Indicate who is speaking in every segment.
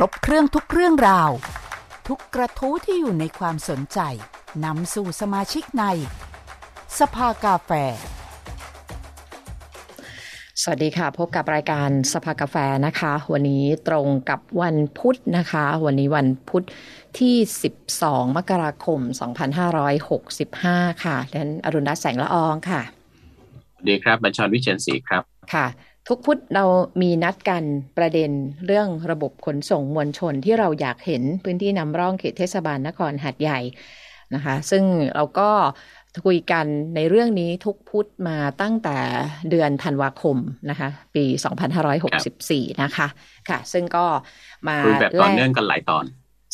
Speaker 1: รบเครื่องทุกเรื่องราว ทุกกระทู้ที่อยู่ในความสนใจนำสู่สมาชิกใน สภากาแฟ
Speaker 2: สวัสดีค่ะ พบกับรายการสภากาแฟนะคะ วันนี้ตรงกับวันพุธนะคะ วันนี้วันพุธที่ 12 มกราคม 2565 ค่ะดันอรุณรัตน์แสงละอองค่ะ
Speaker 3: สวัสดีครับ บัญชรวิเชียนศรีครับ
Speaker 2: ค่ะ ทุกพุธเรามีนัดกันประเด็นเรื่องระบบขนส่งมวลชนที่เราอยากเห็นพื้นที่นำร่องเขตเทศบาลนครหัดใหญ่นะคะ ซึ่งเราก็คุยกันในเรื่องนี้ทุกพุธมาตั้งแต่เดือนธันวาคมนะคะ ปี 2564 นะคะ ค่ะ ซึ่งก็มา
Speaker 3: คุยแบบต่อเนื่องกันหลายตอน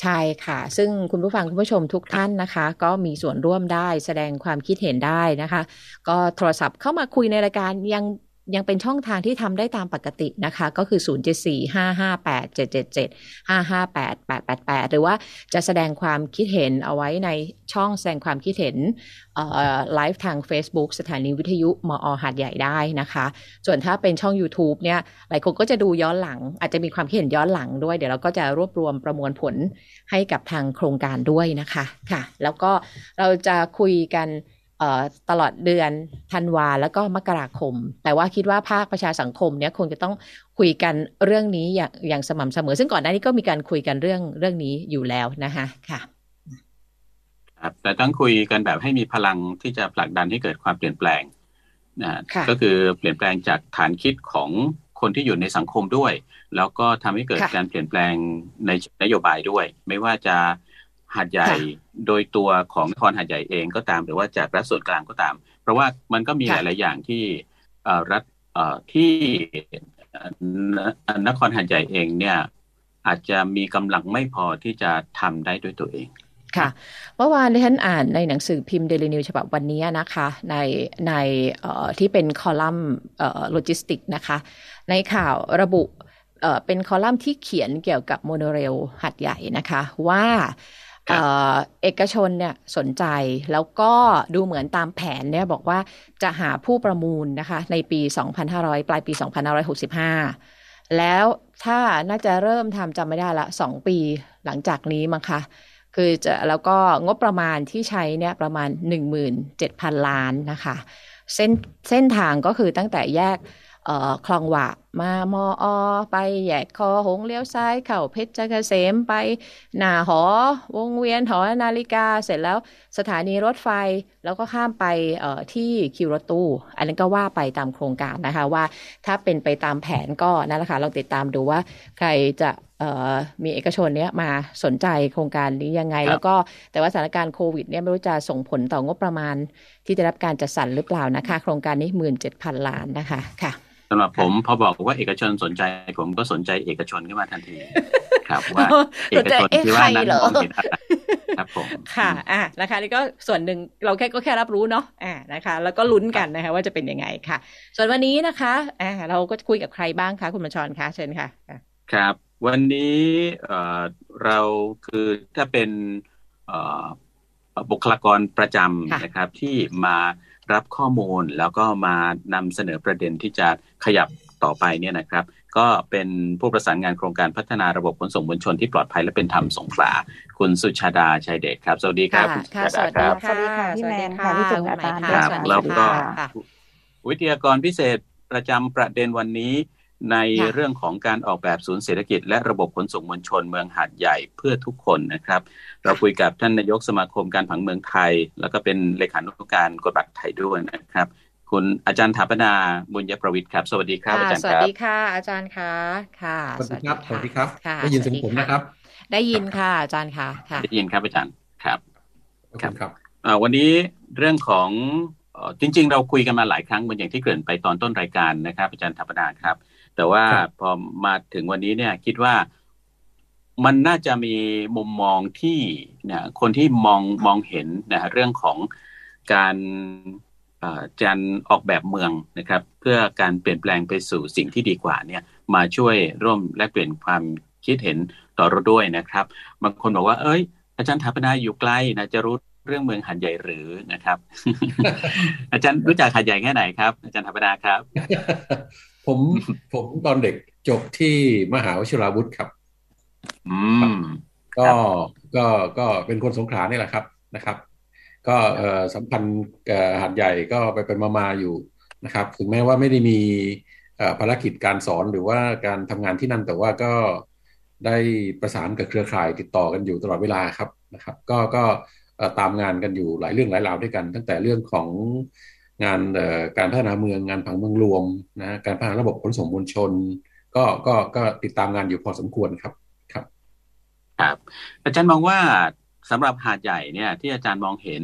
Speaker 2: ใช่ค่ะ ซึ่งคุณผู้ฟังคุณผู้ชมทุกท่านนะคะ ก็มีส่วนร่วมได้แสดงความคิดเห็นได้นะคะ ก็โทรศัพท์เข้ามาคุยในรายการยัง ยังเป็นช่องทางที่ทำได้ตามปกตินะคะ ก็คือ 0 7 4 5 5 8 7 7 7 5 5 8 8 8 8 หรือว่าจะแสดงความคิดเห็นเอาไว้ในช่องแสดงความคิดเห็นไลฟ์ทาง Facebook สถานีวิทยุมอหาดใหญ่ได้นะคะ ส่วนถ้าเป็นช่อง YouTube เนี่ย หลายคนก็จะดูย้อนหลัง อาจจะมีความคิดเห็นย้อนหลังด้วย เดี๋ยวเราก็จะรวบรวมประมวลผลให้กับทางโครงการด้วยนะคะค่ะ แล้วก็เราจะคุยกัน ตลอดเดือนธันวาแล้วก็มกราคม แต่ว่าคิดว่าภาคประชาสังคมเนี่ยคงจะต้องคุยกันเรื่องนี้อย่างอย่างสม่ำเสมอ ซึ่งก่อนหน้านี้ก็มีการคุยกันเรื่องเรื่องนี้อยู่แล้วนะคะค่ะ
Speaker 3: ครับแต่ต้องคุยกันแบบให้มีพลังที่จะผลักดันให้เกิดความเปลี่ยนแปลงนะก็คือเปลี่ยนแปลงจากฐานคิดของคนที่อยู่ในสังคมด้วย แล้วก็ทำให้เกิดการเปลี่ยนแปลงในนโยบายด้วย ไม่ว่าจะ หาดใหญ่โดยตัวของนครหาดใหญ่เองก็ตามหรือว่าจากรัฐส่วนกลางก็ตาม เพราะว่ามันก็มีหลาย ๆ อย่างที่รัฐที่นครหาดใหญ่เองเนี่ยอาจจะมีกำลังไม่พอที่จะทำได้ด้วยตัวเอง
Speaker 2: ค่ะเมื่อวานที่ฉันอ่านในหนังสือพิมพ์เดลินิวส์ฉบับวันนี้นะคะ ในในที่เป็นคอลัมน์โลจิสติกนะคะ ในข่าวระบุเป็นคอลัมน์ที่เขียนเกี่ยวกับโมโนเรลหัดใหญ่นะคะว่า เอกชนเนี่ยสนใจแล้วก็ดูเหมือนตามแผนเนี่ยบอกว่าจะหาผู้ประมูลนะคะ ในปี 2500 ปลายปี 2565 แล้วถ้าน่าจะเริ่มทำจำไม่ได้ละ 2 ปีหลังจากนี้มั้งคะคือจะแล้วก็งบประมาณที่ใช้เนี่ยประมาณ 17,000 ล้านนะคะ เส้นเส้นทางก็คือตั้งแต่แยก คลองหวะมามออไปแยกคอหงเลี้ยวซ้ายเข่าเพชรเกษมไป หนาหอ วงเวียนหอนาฬิกาเสร็จแล้วสถานีรถไฟแล้วก็ข้ามไปที่คิวรตู้ อันนั้นก็ว่าไปตามโครงการนะคะว่าถ้าเป็นไปตามแผนก็นั่นแหละค่ะลองติดตามดูว่าใครจะมีเอกชนเนี้ยมาสนใจโครงการนี้ยังไง แล้วก็แต่ว่าสถานการณ์โควิดเนี่ยไม่รู้จะส่งผลต่องบประมาณ ที่จะรับการจัดสรรหรือเปล่านะคะ โครงการนี้หมื่นเจ็ดพันล้านนะคะค่ะ
Speaker 3: สำหรับผมพอบอกว่าเอกชนสนใจ ผมก็สนใจเอกชนขึ้นมาทันที ครับว่าเอกชนที่ว่านั้นมองเห็นอะไรครับผม
Speaker 2: ค่ะอะนะคะนี่ก็ส่วนหนึ่งเราแค่ก็แค่รับรู้เนาะอ่านะคะ แล้วก็ลุ้นกันนะคะ ว่าจะเป็นยังไงค่ะ ส่วนวันนี้นะคะอ่าเราก็คุยกับใครบ้างคะคุณมชรคะเชิญค่ะ
Speaker 3: ครับ วันนี้เอ่อเราคือถ้าเป็นเอ่อบุคลากรประจำนะครับที่มา รับข้อมูลแล้วก็มานำเสนอประเด็นที่จะขยับต่อไปเนี่ยนะครับ ก็เป็นผู้ประสานงานโครงการพัฒนาระบบขนส่งมวลชนที่ปลอดภัยและเป็นธรรมสงขลาคุณสุชาดาชัยเดชครับ สวัสดีครับ
Speaker 2: คุณสุชาดาครับสวัสดีค่ะพี่แมนค่ะพี่จุ๋มอาจารย์
Speaker 3: ครับแล้วก็วิทยากรพิเศษประจำประเด็นวันนี้ ในเรื่องของการออกแบบศูนย์เศรษฐกิจ และระบบขนส่งมวลชนเมืองหาดใหญ่เพื่อทุกคนนะครับ เราคุยกับท่านนายกสมาคมการผังเมืองไทย แล้วก็เป็นเลขานุการกฎบัตรไทยด้วยนะครับ คุณอาจารย์ถาปนาบุญยประวิทย์ครับ สวัสดีครับอาจารย์
Speaker 2: ครับสวัสดีค่ะ อาจารย์ค่ะค่ะ
Speaker 4: สวัสดีครับสวัสดีครับได้ยินเสียงผมนะครับ
Speaker 2: ได้ยินค่ะ อาจารย์ค่ะ
Speaker 3: ได้ยินครับอาจารย์ครับ
Speaker 4: ครับครับ
Speaker 3: วันนี้เรื่องของจริง ๆ เราคุยกันมาหลายครั้งเหมือนอย่างที่เกริ่นไปตอนต้นรายการนะครับ อาจารย์ถาปนาครับ แต่ว่าพอมาถึงวันนี้เนี่ยคิดว่ามันน่าจะมีมุมมองที่เนี่ยคนที่มองมองเห็นนะเรื่องของการจันออกแบบเมืองนะครับ เพื่อการเปลี่ยนแปลงไปสู่สิ่งที่ดีกว่าเนี่ยมาช่วยร่วมแลกเปลี่ยนความคิดเห็นต่อเราด้วยนะครับบางคนบอกว่า เอ้ย อาจารย์ถาปนาอยู่ไกลนะจะรู้เรื่องเมืองหัดใหญ่หรือนะครับ อาจารย์รู้จักหัดใหญ่แค่ไหนครับ อาจารย์ถาปนาครับ
Speaker 4: ผมผมตอนเด็กจบที่มหาวชิราวุธครับ
Speaker 3: อืม
Speaker 4: ก็ก็ก็เป็นคนสงขลานี่แหละครับนะครับ ก็เอ่อสัมพันธ์หาดใหญ่ก็ไปเป็นมามาอยู่นะครับ ถึงแม้ว่าไม่ได้มีภารกิจการสอนหรือว่าการทำงานที่นั่นแต่ว่าก็ได้ประสานกับเครือข่ายติดต่อกันอยู่ตลอดเวลาครับนะครับ ก็ก็ตามงานกันอยู่หลายเรื่องหลายราวด้วยกัน ตั้งแต่เรื่องของ งานการพัฒนาเมืองงานผังเมืองรวมนะการพัฒนาระบบขนส่งมวลชน ก็ก็ก็ติดตามงานอยู่พอสมควรครับครับ
Speaker 3: ครับอาจารย์มองว่าสำหรับหาดใหญ่เนี่ย ที่อาจารย์มองเห็น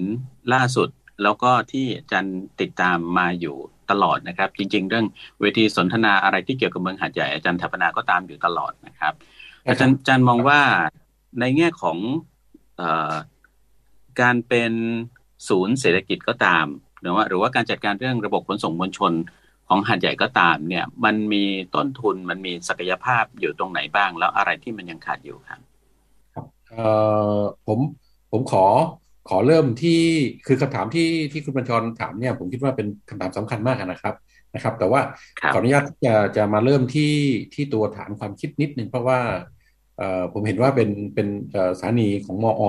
Speaker 3: ล่าสุด แล้วก็ที่อาจารย์ติดตามมาอยู่ตลอดนะครับ จริง ๆ เรื่องเวทีสนทนาอะไรที่เกี่ยวกับเมืองหาดใหญ่อาจารย์ทัพนาก็ตามอยู่ตลอดนะครับ อาจารย์อาจารย์มองว่าในแง่ของอการเป็นศูนย์เศรษฐกิจก็ตาม หรือว่าหรือว่าการจัดการเรื่องระบบขนส่งมวลชนของหาดใหญ่ก็ตามเนี่ยมันมีต้นทุนมันมีศักยภาพอยู่ตรงไหนบ้าง แล้วอะไรที่มันยังขาดอยู่ครับ
Speaker 4: ครับเอ่อผมผมขอขอเริ่มที่คือคำถามที่ที่คุณบัญชรถามเนี่ยผมคิดว่าเป็นคำถามสำคัญมากนะครับนะครับ แต่ว่าขออนุญาตจะจะมาเริ่มที่ที่ตัวฐานความคิดนิดนึงเพราะว่าเอ่อผมเห็นว่าเป็นเป็นสถานีของมอ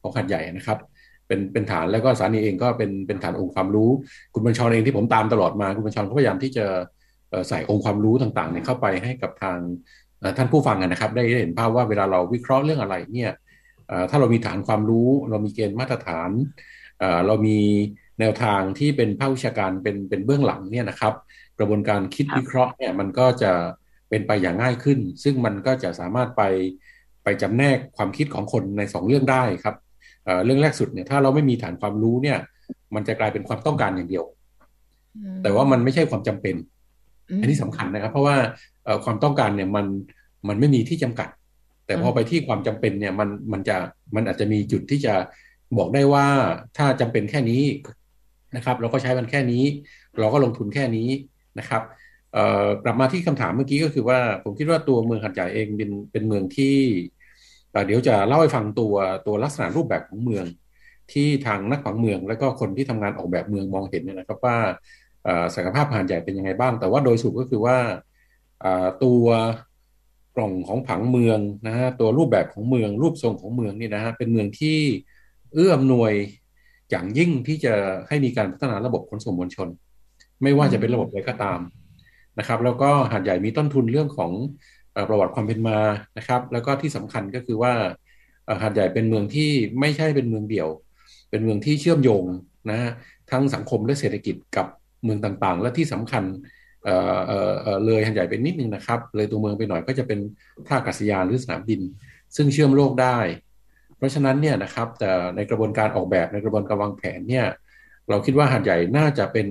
Speaker 4: ของหัดใหญ่นะครับ เป็นเป็นฐานแล้วก็สถานีเองก็เป็นเป็นฐานองค์ความรู้ คุณบัญชรเองที่ผมตามตลอดมาคุณบัญชรก็พยายามที่จะใส่องค์ความรู้ต่างๆเนี่ยเข้าไปให้กับทางท่านผู้ฟังนะครับ ได้เห็นภาพว่าเวลาเราวิเคราะห์เรื่องอะไรเนี่ยถ้าเรามีฐานความรู้ เรามีเกณฑ์มาตรฐานเรามีแนวทางที่เป็นภาควิชาการเป็นเป็นเบื้องหลังเนี่ยนะครับ กระบวนการคิดวิเคราะห์เนี่ยมันก็จะเป็นไปอย่างง่ายขึ้น ซึ่งมันก็จะสามารถไปไปจำแนกความคิดของคนใน 2 เรื่องได้ครับ เรื่องแรกสุดเนี่ยถ้าเราไม่มีฐานความรู้เนี่ย มันจะกลายเป็นความต้องการอย่างเดียว แต่ว่ามันไม่ใช่ความจำเป็น อันนี้สำคัญนะครับ เพราะว่าความต้องการเนี่ยมันมันไม่มีที่จำกัด แต่พอไปที่ความจำเป็นเนี่ยมันมันจะมันอาจจะมีจุดที่จะบอกได้ว่าถ้าจำเป็นแค่นี้นะครับ เราก็ใช้มันแค่นี้ เราก็ลงทุนแค่นี้นะครับกลับมาที่คำถามเมื่อกี้ก็คือว่า ผมคิดว่าตัวเมืองหัดใหญ่เองเป็นเป็นเมืองที่ เดี๋ยวจะเล่าให้ฟังตัวตัวลักษณะรูปแบบของเมือง ที่ทางนักผังเมือง และก็คนที่ทำงานออกแบบเมืองมองเห็นเนี่ยนะครับว่าศักยภาพหาดใหญ่เป็นยังไงบ้าง แต่ว่าโดยสุดก็คือว่าตัวกล่องของผังเมืองนะฮะตัวรูปแบบของเมือง รูปทรงของเมืองนี่นะฮะเป็นเมืองที่เอื้อมหน่วยอย่างยิ่งที่จะให้มีการพัฒนาระบบขนส่งมวลชน ไม่ว่าจะเป็นระบบใดก็ตามนะครับ แล้วก็หาดใหญ่มีต้นทุนเรื่องของ ประวัติความเป็นมานะครับ แล้วก็ที่สำคัญก็คือว่าหาดใหญ่เป็นเมืองที่ไม่ใช่เป็นเมืองเดี่ยว เป็นเมืองที่เชื่อมโยงนะทั้งสังคมและเศรษฐกิจกับเมืองต่างๆ และที่สำคัญเเลยหาดใหญ่เป็นนิดนึงนะครับ เลยตัวเมืองไปหน่อยก็จะเป็นท่าอากาศยานหรือสนามบิน ซึ่งเชื่อมโลกได้ เพราะฉะนั้นเนี่ยนะครับแต่ในกระบวนการออกแบบในกระบวนการวางแผนเนี่ยเราคิดว่าหาดใหญ่น่าจะเป็น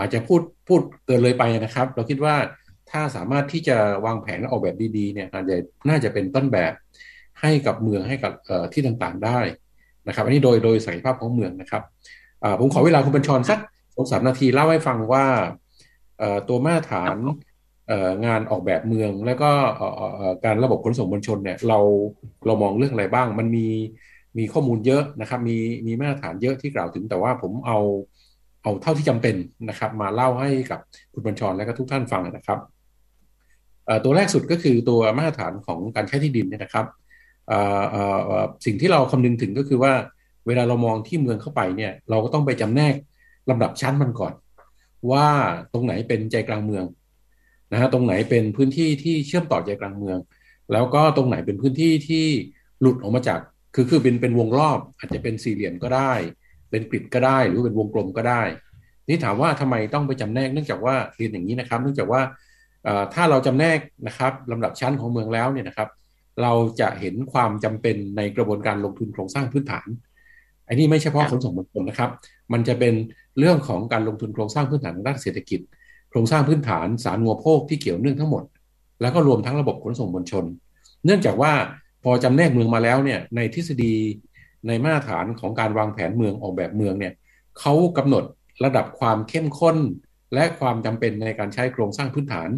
Speaker 4: อาจจะพูดพูดเกินเลยไปนะครับ เราคิดว่า ถ้าสามารถที่จะวางแผนและออกแบบดีๆเนี่ยอาจจะน่าจะเป็นต้นแบบให้กับเมืองให้กับที่ต่างๆได้นะครับ อันนี้โดยโดยศักยภาพของเมืองนะครับผมขอเวลาคุณบัญชรสักสองสามนาทีเล่าให้ฟังว่าตัวมาตรฐานงานออกแบบเมือง แล้วก็การระบบขนส่งมวลชนเนี่ยเราเรามองเรื่องอะไรบ้าง มันมีมีข้อมูลเยอะนะครับ มีมีมาตรฐานเยอะที่กล่าวถึงแต่ว่าผมเอาเอาเท่าที่จำเป็นนะครับ มาเล่าให้กับคุณบัญชรและก็ทุกท่านฟังนะครับ ตัวแรกสุดก็คือตัวมาตรฐานของการใช้ที่ดินเนี่ยนะครับสิ่งที่เราคำนึงถึงก็คือว่าเวลาเรามองที่เมืองเข้าไปเนี่ยเราก็ต้องไปจำแนกลำดับชั้นมันก่อน ว่าตรงไหนเป็นใจกลางเมืองนะฮะตรงไหนเป็นพื้นที่ที่เชื่อมต่อใจกลางเมือง แล้วก็ตรงไหนเป็นพื้นที่ที่หลุดออกมาจากคือคือเป็นเป็นวงรอบ อาจจะเป็นสี่เหลี่ยมก็ได้ เป็นกริดก็ได้หรือเป็นวงกลมก็ได้ นี่ถามว่าทำไมต้องไปจำแนกเนื่องจากว่าเรียนอย่างนี้นะครับ เนื่องจากว่า ถ้าเราจำแนกนะครับลำดับชั้นของเมืองแล้วเนี่ยนะครับ เราจะเห็นความจำเป็นในกระบวนการลงทุนโครงสร้างพื้นฐาน อันนี้ไม่เฉพาะขนส่งมวลชนนะครับ มันจะเป็นเรื่องของการลงทุนโครงสร้างพื้นฐานด้านเศรษฐกิจ โครงสร้างพื้นฐานสารงวโภคที่เกี่ยวเนื่องทั้งหมด แล้วก็รวมทั้งระบบขนส่งมวลชน เนื่องจากว่าพอจำแนกเมืองมาแล้วเนี่ยในทฤษฎีในมาตรฐานของการวางแผนเมืองออกแบบเมืองเนี่ยเขากำหนดระดับความเข้มข้น และความจำเป็นในการใช้โครงสร้างพื้นฐาน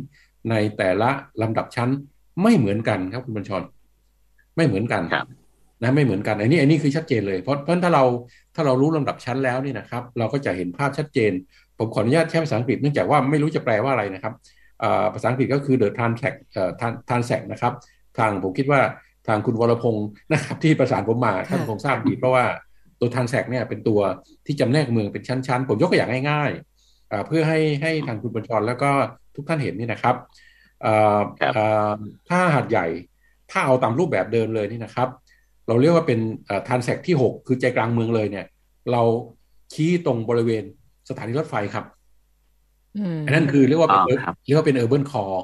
Speaker 4: ในแต่ละลำดับชั้นไม่เหมือนกันครับคุณบัญชรไม่เหมือนกันนะไม่เหมือนกันอันนี้อันนี้คือชัดเจนเลยเพราะเพราะถ้าเราถ้าเรารู้ลำดับชั้นแล้วนี่นะครับ เราก็จะเห็นภาพชัดเจน ผมขออนุญาตใช้ภาษาอังกฤษเนื่องจากว่าไม่รู้จะแปลว่าอะไรนะครับภาษาอังกฤษก็คือ the transact เอ่อ transact นะครับ ทางผมคิดว่าทางคุณวรพงศ์นะครับ ที่ประสานผมมาท่านคงทราบดีเพราะว่าตัวทันแสกเนี่ยเป็นตัวที่จำแนกเมืองเป็นชั้นๆ ผมยกตัวอย่างง่ายๆ เพื่อให้ให้ทางคุณบัญชรแล้วก็ทุกท่านเห็นนี่นะครับถ้าหาดใหญ่ถ้าเอาตามรูปแบบเดิมเลยนี่นะครับ เราเรียกว่าเป็นทันแสกที่ 6 คือใจกลางเมืองเลยเนี่ย เราชี้ตรงบริเวณสถานีรถไฟครับอันนั้นคือเรียกว่าเป็นเรียกว่าเป็น urban core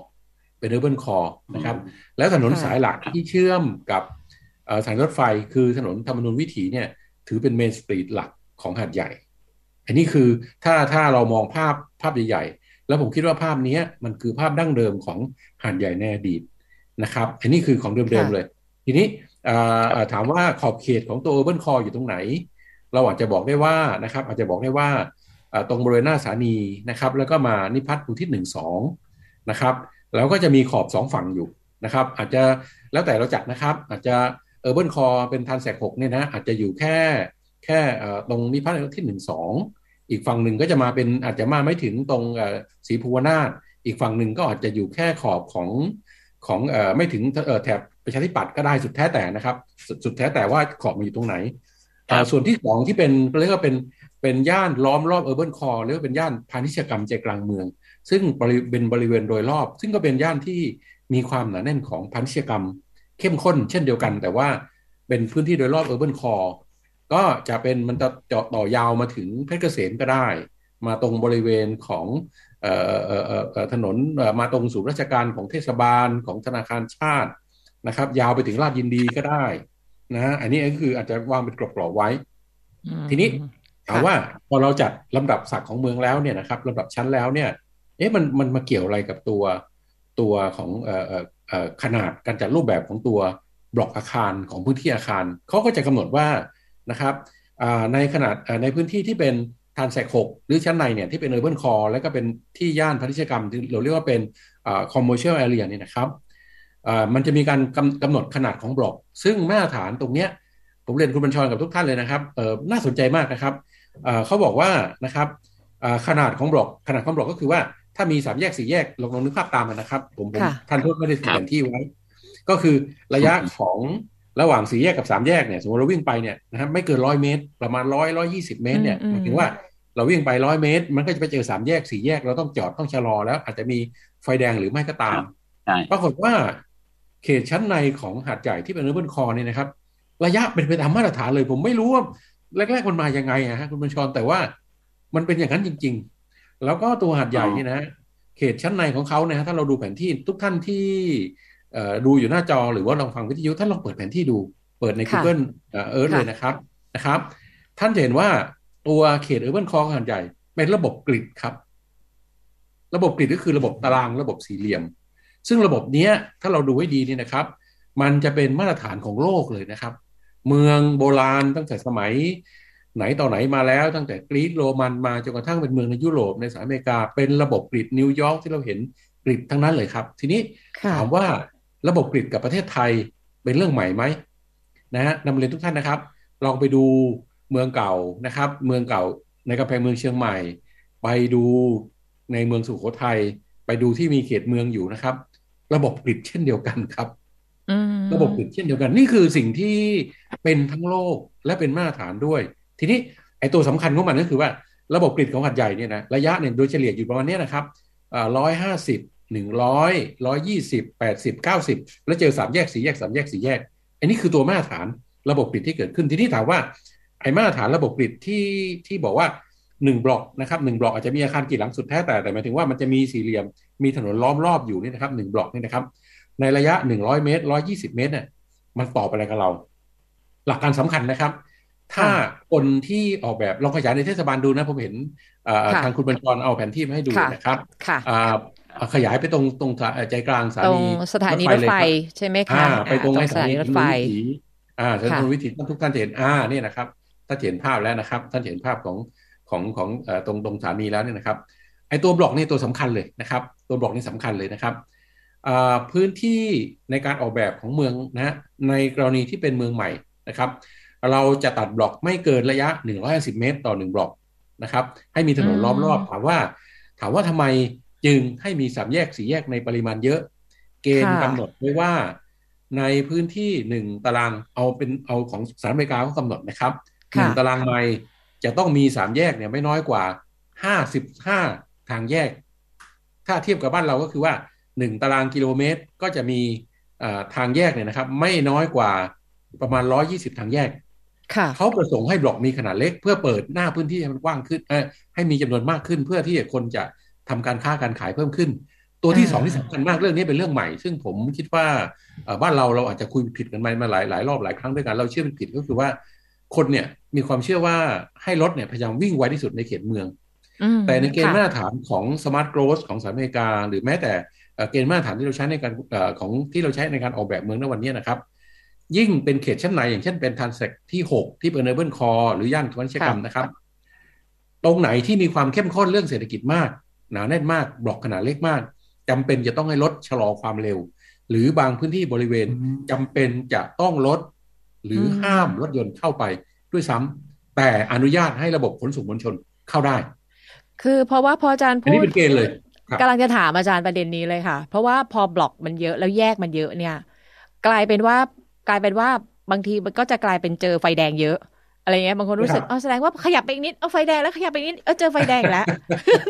Speaker 4: เป็น urban core นะครับ แล้วถนนสายหลักที่เชื่อมกับสถานีรถไฟคือถนนธรรมนูญวิถีเนี่ย ถือเป็น main street หลักของหาดใหญ่ อันนี้คือถ้าถ้าเรามองภาพภาพใหญ่ๆ แล้วผมคิดว่าภาพนี้มันคือภาพดั้งเดิมของหาดใหญ่ในอดีตนะครับ อันนี้คือของเดิมๆเลย ทีนี้ถามว่าขอบเขตของตัว urban core อยู่ตรงไหน เราอาจจะบอกได้ว่านะครับ อาจจะบอกได้ว่าตรงบริเวณหน้าสถานีนะครับ แล้วก็มานิพัทธ์อุทิศหนึ่งสองนะครับ แล้วก็จะมีขอบสองฝั่งอยู่นะครับ อาจจะแล้วแต่เราจัดนะครับ อาจจะ urban core เป็น transect หกเนี่ยนะอาจจะอยู่แค่แค่ตรงนิพัทธ์อุทิศหนึ่งสอง อีกฝั่งหนึ่งก็จะมาเป็นอาจจะมาไม่ถึงตรงศรีภูวนารถอีกฝั่งหนึ่งก็อาจจะอยู่แค่ขอบของของเอ่อไม่ถึงเอ่อแถบประชาธิปัตย์ก็ได้สุดแท้แต่นะครับสุดแท้แต่ว่าขอบมันอยู่ตรงไหนส่วนที่สองที่เป็นเรียกว่าเป็นเป็นย่านล้อมรอบ urban core เรียกว่าเป็นย่านพาณิชยกรรมใจกลางเมือง ซึ่งเป็นบริเวณโดยรอบ ซึ่งก็เป็นย่านที่มีความหนาแน่นของพาณิชยกรรม เข้มข้นเช่นเดียวกัน แต่ว่าเป็นพื้นที่โดยรอบ urban core ก็จะเป็นมันจะเจาะต่อยาวมาถึงเพชรเกษมก็ได้ มาตรงบริเวณของถนนมาตรงศูนย์ราชการของเทศบาลของธนาคารชาตินะครับ ยาวไปถึงลาดยินดีก็ได้นะอันนี้ก็คืออาจจะวางเป็นกรอบๆไว้ ทีนี้ถามว่าพอเราจัดลำดับศักดิ์ของเมืองแล้วเนี่ยนะครับลำดับชั้นแล้วเนี่ยเอ๊ะมันมันมาเกี่ยวอะไรกับตัวตัวของเอ่อเอ่อขนาดการจัดรูปแบบของตัวบล็อกอาคารของพื้นที่อาคารเขาก็จะกำหนดว่า นะครับในขนาดในพื้นที่ที่เป็นtransect หกหรือชั้นในเนี่ยที่เป็น urban core แล้วก็เป็นที่ย่านพาณิชยกรรมที่เราเรียกว่าเป็น commercial area นี่นะครับมันจะมีการกำกำหนดขนาดของบล็อก ซึ่งมาตรฐานตรงเนี้ยผมเรียนคุณบัญชรกับทุกท่านเลยนะครับน่าสนใจมากนะครับเขาบอกว่านะครับขนาดของบล็อก ขนาดของบล็อกก็คือว่าถ้ามีสามแยกสี่แยกลองลองนึกภาพตามกันนะครับ ผมผมท่านทูตไม่ได้แผนที่ไว้ ก็คือระยะของ ระหว่างสี่แยกกับสามแยกเนี่ยสมมติเราวิ่งไปเนี่ยนะครับไม่เกินร้อยเมตร ประมาณร้อยร้อยี่สิบเมตรเนี่ยหมายถึงว่าเราวิ่งไปร้อยเมตร มันก็จะไปเจอสามแยกสี่แยกเราต้องจอดต้องชะลอแล้ว อาจจะมีไฟแดงหรือไม่ก็ตามปรากฏว่าเขตชั้นในของหาดใหญ่ที่เป็นเร์เบิร์นคอเนี่ยนะครับ ระยะเป็นไปตามมาตรฐานเลย ผมไม่รู้ว่าแรกๆมันมายังไงอะฮะคุณบัญชรแต่ว่ามันเป็นอย่างนั้นจริง ๆ แล้วก็ตัวหาดใหญ่นี่นะเขตชั้นในของเขาเนี่ยถ้าเราดูแผนที่ทุกท่านที่ ดูอยู่หน้าจอหรือว่าลองฟังวิทยุท่านลองเปิดแผนที่ดูเปิดใน Google เอิร์ธเลยนะครับนะครับ ท่านจะเห็นว่าตัวเขตเออร์เบิร์นคอหาดใหญ่ เป็นระบบกริดครับ ระบบกริดก็คือระบบตารางระบบสี่เหลี่ยม ซึ่งระบบนี้ถ้าเราดูให้ดีนี่นะครับ มันจะเป็นมาตรฐานของโลกเลยนะครับ เมืองโบราณตั้งแต่สมัยไหนต่อไหนมาแล้วตั้งแต่กรีซโรมันมาจนกระทั่งเป็นเมืองในยุโรปในสหรัฐอเมริกา เป็นระบบกริดนิวยอร์กที่เราเห็นกริดทั้งนั้นเลยครับ ทีนี้ถามว่า ระบบกริดกับประเทศไทยเป็นเรื่องใหม่ไหมนะฮะนำเรียนทุกท่านนะครับ ลองไปดูเมืองเก่านะครับ เมืองเก่าในกำแพงเมืองเชียงใหม่ ไปดูในเมืองสุโขทัยไปดูที่มีเขตเมืองอยู่นะครับ ระบบกริดเช่นเดียวกันครับระบบกริดเช่นเดียวกัน นี่คือสิ่งที่เป็นทั้งโลกและเป็นมาตรฐานด้วย ทีนี้ไอ้ตัวสำคัญของมันก็คือว่าระบบกริดของหัดใหญ่เนี่ยนะระยะเนี่ยโดยเฉลี่ยอยู่ประมาณนี้นะครับร้อยห้าสิบ หนึ่งร้อยร้อยยี่สิบแปดสิบเก้าสิบแล้วเจอสามแยกสี่แยกสามแยกสี่แยก อันนี้คือตัวมาตรฐานระบบ grid ที่เกิดขึ้นทีนี้ถามว่าไอ้มาตรฐานระบบ grid ที่ที่บอกว่าหนึ่งบล็อกนะครับหนึ่งบล็อกอาจจะมีอาคารกี่หลังสุดแท้แต่แต่หมายถึงว่ามันจะมีสี่เหลี่ยมมีถนนล้อมรอบอยู่นี่นะครับหนึ่งบล็อกนี่นะครับ ในระยะหนึ่งร้อยเมตรร้อยยี่สิบเมตรเนี่ยมันตอบอะไรกับเรา หลักการสำคัญนะครับ ถ้าคนที่ออกแบบลองขยายในเทศบาลดูนะผมเห็นทางคุณบรรจรเอาแผนที่มาให้ดูนะครับ ขยายไปตรงตรงใจกลางสถานี
Speaker 2: สถานีรถไฟใช่ไหมคะ
Speaker 4: ไปตรงสถานีรถไฟอ่าสถานีวิถีทุกท่านจะเห็นอ่านี่นะครับถ้าเห็นภาพแล้วนะครับ ท่านเห็นภาพของของของตรงตรงสถานีแล้วเนี่ยนะครับไอตัวบล็อกนี่ตัวสำคัญเลยนะครับ ตัวบล็อกนี่สำคัญเลยนะครับพื้นที่ในการออกแบบของเมืองนะในกรณีที่เป็นเมืองใหม่นะครับ เราจะตัดบล็อกไม่เกินระยะ 150 เมตร ต่อ 1 บล็อกนะครับ ให้มีถนนล้อมรอบถามว่า ถามว่าทำไม จึงให้มีสามแยกสี่แยกในปริมาณเยอะ เกณฑ์กำหนดไว้ว่า ในพื้นที่หนึ่งตารางเอาเป็นเอาของสหรัฐอเมริกาเขากำหนดนะครับหนึ่งตารางไมล์จะต้องมีสามแยกเนี่ยไม่น้อยกว่าห้าสิบห้าทางแยก ถ้าเทียบกับบ้านเราก็คือว่าหนึ่งตารางกิโลเมตรก็จะมีทางแยกเนี่ยนะครับ ไม่น้อยกว่าประมาณร้อยยี่สิบทางแยกเขาประสงค์ให้บล็อกมีขนาดเล็ก เพื่อเปิดหน้าพื้นที่ให้มันกว้างขึ้นให้มีจำนวนมากขึ้นเพื่อที่คนจะ ทำการค้าการขายเพิ่มขึ้น ตัวที่สองที่สำคัญมากเรื่องนี้เป็นเรื่องใหม่ ซึ่งผมคิดว่าบ้านเราเราอาจจะคุยผิดกันมาหลายหลายรอบหลายครั้งด้วยกันเราเชื่อเป็นผิดก็คือว่า คนเนี่ยมีความเชื่อว่าให้รถเนี่ยพยายามวิ่งไวที่สุดในเขตเมือง แต่ในเกณฑ์มาตรฐานของ smart growth ของสหรัฐอเมริกา หรือแม้แต่เกณฑ์มาตรฐานที่เราใช้ในการของที่เราใช้ในการออกแบบเมืองในวันนี้นะครับ ยิ่งเป็นเขตชั้นในอย่างเช่นเป็น transect ที่หกที่เป็น urban core หรือย่านพาณิชยกรรมนะครับ ตรงไหนที่มีความเข้มข้นเรื่องเศรษฐกิจมาก หนาแน่นมากบล็อกขนาดเล็กมากจำเป็นจะต้องให้รถชะลอความเร็ว หรือบางพื้นที่บริเวณจำเป็นจะต้องลด หรือห้ามรถยนต์เข้าไปด้วยซ้ำแต่อนุญาตให้ระบบขนส่งมวลชนเข้าได้
Speaker 2: คือเพราะว่าพออาจารย์พูด
Speaker 4: นี่เป็นเกณฑ์เลย
Speaker 2: กำลังจะถามอาจารย์ประเด็นนี้เลยค่ะ เพราะว่าพอบล็อกมันเยอะแล้วแยกมันเยอะเนี่ย กลายเป็นว่ากลายเป็นว่าบางทีมันก็จะกลายเป็นเจอไฟแดงเยอะ อะไรเงี้ยบางคนรู้สึกอ๋อแสดงว่าขยับไปอีกนิดเอาไฟแดงแล้วขยับไปนิดเออเจอไฟแดงแล้ว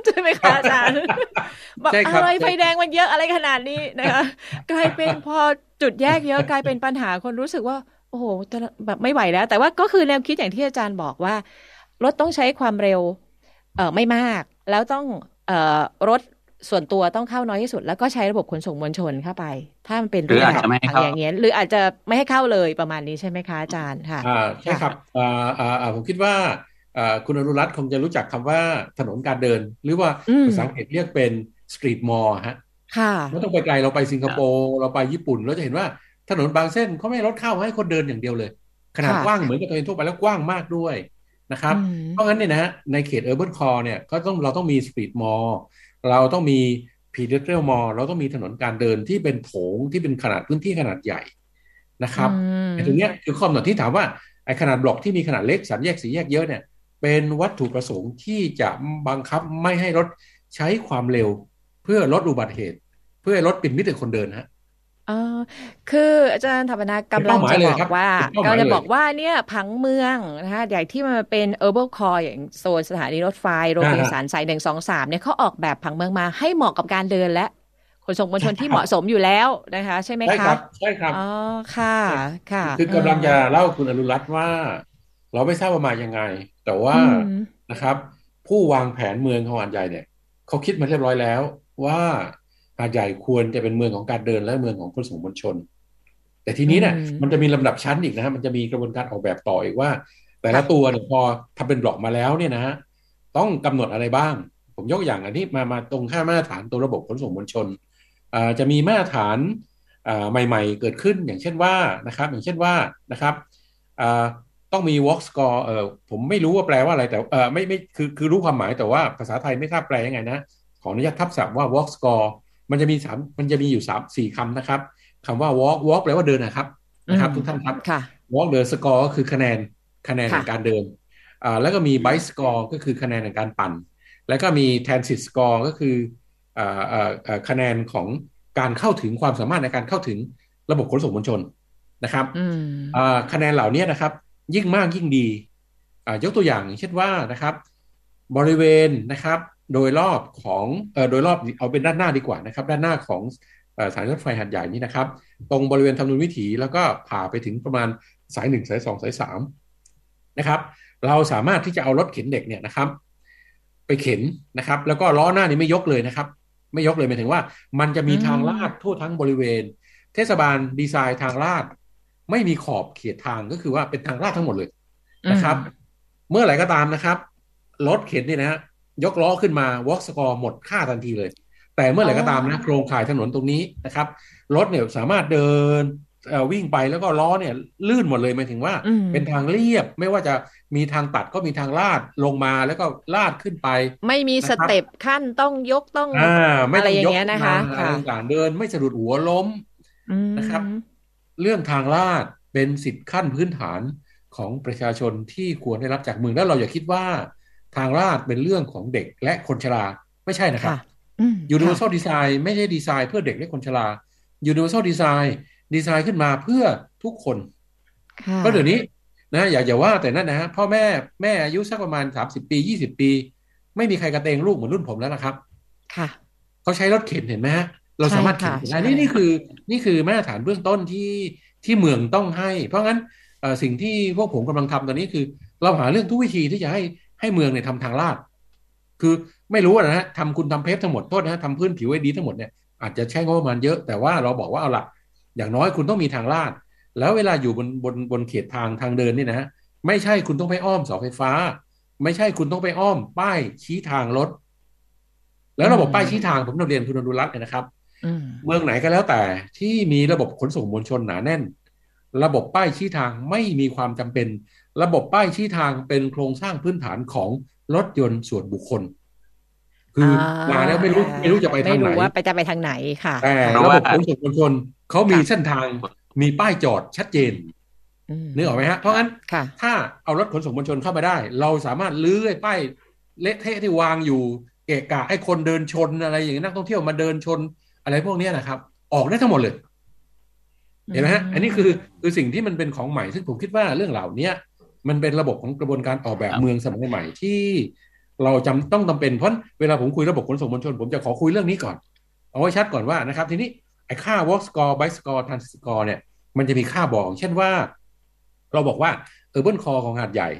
Speaker 2: ใช่ไหมคะอาจารย์แบบอะไรไฟแดงมันเยอะอะไรขนาดนี้นะคะกลายเป็นพอจุดแยกเยอะกลายเป็นปัญหาคนรู้สึกว่า โอ้โหแบบไม่ไหวแล้ว แต่ว่าก็คือแนวคิดอย่างที่อาจารย์บอกว่ารถต้องใช้ความเร็ว เอ่อไม่มาก แล้วต้องเอ่อรถ ส่วนตัวต้องเข้าน้อยที่สุด แล้วก็ใช้ระบบขนส่งมวลชนเข้าไป ถ้ามันเป็น
Speaker 3: หรืออาจจะไม่ให้เข้า
Speaker 2: อย่างเงี้ยหรืออาจจะไม่ให้เข้าเลยประมาณนี้ใช่ไหมคะอาจารย์ค่ะ
Speaker 4: อ่าใช่ครับอ่าอ่าผมคิดว่าอ่าคุณอนุรัตน์คงจะรู้จักคำว่าถนนการเดิน หรือว่าภาษาอังกฤษเรียกเป็นสตรีทมอลล์ฮะ
Speaker 2: ค่ะ
Speaker 4: ไม่ต้องไปไกลเราไปสิงคโปร์เราไปญี่ปุ่นเราจะเห็นว่าถนนบางเส้นเขาไม่รถเข้าให้คนเดินอย่างเดียวเลย ขนาดกว้างเหมือนกับถนนทั่วไปแล้วกว้างมากด้วยนะครับ เพราะงั้นเนี่ยนะในเขต urban core เนี่ยก็ต้องเราต้องมี street mall เราต้องมี pedestrian mall เราต้องมีถนนการเดินที่เป็นโถงที่เป็นขนาดพื้นที่ขนาดใหญ่นะครับไอ้ตรงนี้คือข้อกำหนดที่ถามว่าไอ้ขนาดบล็อกที่มีขนาดเล็กสามแยกสี่แยกเยอะเนี่ย เป็นวัตถุประสงค์ที่จะบังคับไม่ให้รถใช้ความเร็ว เพื่อลดอุบัติเหตุ เพื่อเป็นมิตรคนเดินฮะ
Speaker 2: ออคืออาจารย์ธรรมนากำลังจะบอกว่ากำลังจะบอกว่าเนี่ยผังเมืองนะคะอย่างที่มันเป็น urban core อย่างโซนสถานีรถไฟโรงพยาบาลสายหนึ่งสองสามเนี่ยเขาออกแบบผังเมืองมาให้เหมาะกับการเดินและขนส่งมวลชนที่เหมาะสมอยู่แล้วนะคะ ใช่ไหมคะ ใช่
Speaker 4: ครับใช่ครับ
Speaker 2: อ๋อค่ะค่ะ
Speaker 4: คือกำลังจะเล่าคุณอนุรัตน์ว่า เราไม่ทราบว่ามายังไง แต่ว่านะครับ ผู้วางแผนเมืองของหาดใหญ่เนี่ยเขาคิดมาเรียบร้อยแล้วว่า หาดใหญ่ควรจะเป็นเมืองของการเดินและเมืองของขนส่งมวลชน แต่ทีนี้เนี่ยมันจะมีลำดับชั้นอีกนะฮะมันจะมีกระบวนการออกแบบต่ออีกว่า แต่ละตัวเนี่ยพอทำเป็นบล็อกมาแล้วเนี่ยนะฮะต้องกำหนดอะไรบ้าง ผมยกอย่างอันนี้มามาตรงค่ามาตรฐานตัวระบบขนส่งมวลชนจะมีมาตรฐานใหม่ ๆ เกิดขึ้นอย่างเช่นว่านะครับ อย่างเช่นว่านะครับต้องมี walk score เออผมไม่รู้ว่าแปลว่าอะไรแต่เออไม่ไม่คือคือรู้ความหมายแต่ว่าภาษาไทยไม่ทราบแปลยังไงนะขออนุญาตทับศัพท์ว่า walk score มันจะมีสามมันจะมีอยู่สามสี่คำนะครับคำว่า walk walk แปลว่าเดินนะครับนะครับ ทุกท่านครับ walk เดิน score ก็คือคะแนนคะแนนในการเดินอ่าแล้วก็มี bike score ก็คือคะแนนในการปั่น แล้วก็มี transit score ก็คืออ่าอ่าคะแนนของการเข้าถึงความสามารถในการเข้าถึงระบบขนส่งมวลชนนะครับอ่าคะแนนเหล่านี้นะครับ ยิ่งมากยิ่งดีอ่ายกตัวอย่างเช่นว่านะครับ บริเวณนะครับ โดยรอบของเอ่อโดยรอบเอาเป็นด้านหน้าดีกว่านะครับ ด้านหน้าของสถานีรถไฟหัดใหญ่นี้นะครับ ตรงบริเวณทำนุนวิถีแล้วก็ผ่าไปถึงประมาณสายหนึ่งสายสองสายสามนะครับ เราสามารถที่จะเอารถเข็นเด็กเนี่ยนะครับ ไปเข็นนะครับ แล้วก็ล้อหน้านี้ไม่ยกเลยนะครับ ไม่ยกเลยหมายถึงว่า มันจะมีทางลาดทั่วทั้งบริเวณ เทศบาลดีไซน์ทางลาดไม่มีขอบเขตทางก็คือว่าเป็นทางลาดทั้งหมดเลยนะครับ เมื่อไหร่ก็ตามนะครับรถเข็นนี่นะ ยกล้อขึ้นมาวอล์กสกอร์หมดค่าทันทีเลย แต่เมื่อไหร่ก็ตามนะโครงข่ายถนนตรงนี้นะครับรถเนี่ยสามารถเดินวิ่งไปแล้วก็ล้อเนี่ยลื่นหมดเลยหมายถึงว่า เป็นทางเรียบไม่ว่าจะมีทางตัดก็มีทางลาดลงมาแล้วก็ลาดขึ้นไป
Speaker 2: ไม่มีสเต็ปขั้นต้องยกต้องอะไรอย่างเงี้ยนะคะ
Speaker 4: ต่างเดินไม่สะดุดหัวล้มนะครับ เรื่องทางลาดเป็นสิทธิขั้นพื้นฐานของประชาชนที่ควรได้รับจากเมืองแล้วเราอย่าคิดว่า ทางลาดเป็นเรื่องของเด็กและคนชราไม่ใช่นะครับ Universal Design ไม่ใช่ดีไซน์เพื่อเด็กและคนชรา Universal Design ดีไซน์ขึ้นมาเพื่อทุกคนก็เดี๋ยวนี้นะอย่าอย่าว่าแต่นั่นนะฮะพ่อแม่แม่อายุสักประมาณสามสิบปียี่สิบปี ไม่มีใครกระเตงลูกเหมือนรุ่นผมแล้วนะครับ
Speaker 2: ค่ะ
Speaker 4: เขาใช้รถเข็นเห็นไหมฮะเราสามารถเข็นได้นี่นี่คือนี่คือมาตรฐานเบื้องต้นที่ที่เมืองต้องให้ เพราะงั้นสิ่งที่พวกผมกำลังทำตอนนี้คือ เราหาเรื่องทุกวิธีที่จะให้ ให้เมืองเนี่ยทำทางลาด คือไม่รู้นะฮะทำคุณทำเพฟทั้งหมดโทษนะทำพื้นผิวให้ดีทั้งหมดเนี่ยอาจจะใช้งบประมาณเยอะแต่ว่าเราบอกว่าเอาละอย่างน้อยคุณต้องมีทางลาด แล้วเวลาอยู่บนบนบนเขตทางทางเดินนี่นะฮะไม่ใช่คุณต้องไปอ้อมเสาไฟฟ้า ไม่ใช่คุณต้องไปอ้อม ป้ายชี้ทางรถ แล้วระบบป้ายชี้ทางผมนำเรียนคุณอนุรัตน์นะครับเมืองไหนก็แล้วแต่ที่มีระบบขนส่งมวลชนหนาแน่น ระบบป้ายชี้ทางไม่มีความจำเป็น ระบบป้ายชี้ทางเป็นโครงสร้างพื้นฐานของรถยนต์ส่วนบุคคล คือมาแล้วไม่รู้ไม่รู้จะไปทางไหนไม่รู้
Speaker 2: ว่าไปจะไปทางไหนค่ะ
Speaker 4: แต่ระบบขนส่งมวลชนเขามีเส้นทางมีป้ายจอดชัดเจนนึกออกไหมฮะ เพราะงั้นถ้าเอารถขนส่งมวลชนเข้ามาได้ เราสามารถลื้อป้ายเละเทะที่วางอยู่เกะกะให้คนเดินชนอะไรอย่างนี้นักท่องเที่ยวมาเดินชนอะไรพวกนี้นะครับ ออกได้ทั้งหมดเลย เห็นไหมฮะ อันนี้คือคือสิ่งที่มันเป็นของใหม่ซึ่งผมคิดว่าเรื่องเหล่านี้ มันเป็นระบบของกระบวนการออกแบบเมืองสมัยใหม่ที่เราจำต้องจาเป็นเพราะเวลาผมคุยระบบขนส่งมวลชน ผมจะขอคุยเรื่องนี้ก่อน เอาไว้ชัดก่อนว่านะครับทีนี้ไอ้ค่า walk score bike score transit score เนี่ยมันจะมีค่าบอกเช่นว่า เราบอกว่า urban core ของหาดใหญ่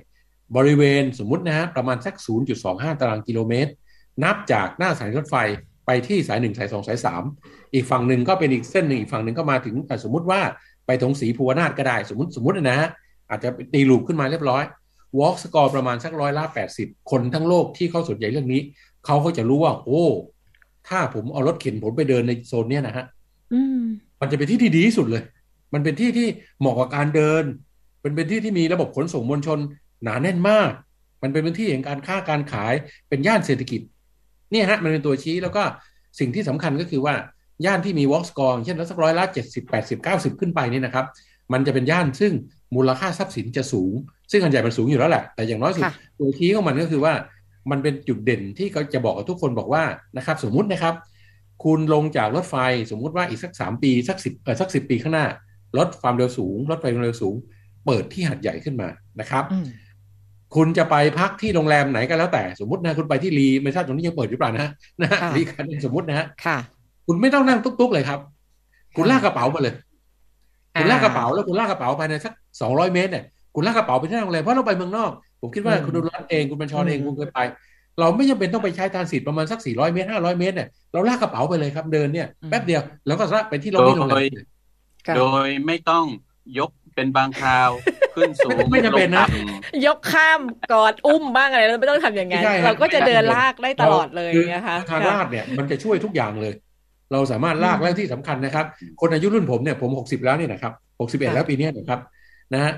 Speaker 4: บริเวณสมมุตินะฮะประมาณสัก 0.25 ตารางกิโลเมตร นับจากหน้าสถานีรถไฟไปที่สายหนึ่งสายสองสายสามอีกฝั่งหนึ่งก็เป็นอีกเส้นหนึ่งอีกฝั่งหนึ่งก็มาถึงสมมุติว่าไปตรงสีภูวนาถก็ได้ สมมติสมมตินะฮะ อาจจะตีลูปขึ้นมาเรียบร้อย walk score ประมาณสักร้อยละแปดสิบคนทั้งโลกที่เขาสนใจเรื่องนี้ เขาก็จะรู้ว่า โอ้ ถ้าผมเอารถเข็นผมไปเดินในโซนเนี้ยนะฮะมันจะเป็นที่ที่ดีที่สุดเลย มันเป็นที่ที่เหมาะกับการเดินมันเป็นที่ที่มีระบบขนส่งมวลชน หนาแน่นมาก มันเป็นพื้นที่แห่งการค้าการขายเป็นย่านเศรษฐกิจ เนี่ยฮะมันเป็นตัวชี้แล้วก็สิ่งที่สำคัญก็คือว่าย่านที่มีวอล์กสกอร์เช่นสักร้อยละเจ็ดสิบแปดสิบเก้าสิบขึ้นไปนี่นะครับ มันจะเป็นย่านซึ่งมูลค่าทรัพย์สินจะสูง ซึ่งอันใหญ่มันสูงอยู่แล้วแหละแต่อย่างน้อยสุดตัวชี้ของมันก็คือว่า มันเป็นจุดเด่นที่เขาจะบอกกับทุกคนบอกว่านะครับ สมมุตินะครับ คุณลงจากรถไฟสมมุติว่าอีกสักสามปีสักสิบเออสักสิบปีข้างหน้ารถความเร็วสูง รถไฟความเร็วสูง เปิดที่หัดใหญ่ขึ้นมานะครับ คุณจะไปพักที่โรงแรมไหนก็แล้วแต่สมมตินะคุณไปที่รีไม่ทราบตรงนี้ยังเปิดหรือเปล่านะนะรีคันสมมตินะฮะคุณไม่ต้องนั่งตุ๊กๆเลยครับ คุณลากกระเป๋ามาเลย คุณลากกระเป๋าแล้วคุณลากกระเป๋าภายในสักสองร้อยเมตรเนี่ยคุณลากกระเป๋าไปที่โรงแรมเพราะเราไปเมืองนอก ผมคิดว่าคุณดูรัตเองคุณบัญชรเองคุณเคยไป เราไม่จำเป็นต้องไปใช้ทานสิทธิ์ประมาณสักสี่ร้อยเมตรห้าร้อยเมตรเนี่ยเราลากกระเป๋าไปเลยครับเดินเนี่ยแป๊บเดียวแล้วก็ไปที่โรงแรม
Speaker 3: โดยไม่ต้องยกเป็นบางคราวขึ้นสูง
Speaker 4: ไม่จำเป็นนะ
Speaker 2: ยกข้ามกอดอุ้มบ้างอะไรเราไม่ต้องทำอย่างนั้นเราก็จะเดินลากได้ตลอดเลยนะคะ
Speaker 4: ทางลากเนี่ยมันจะช่วยทุกอย่างเลย เราสามารถลากแล้วที่สำคัญนะครับ คนอายุรุ่นผมเนี่ยผมหกสิบแล้วนี่นะครับหกสิบเอ็ดแล้วปีนี้นะครับนะฮะ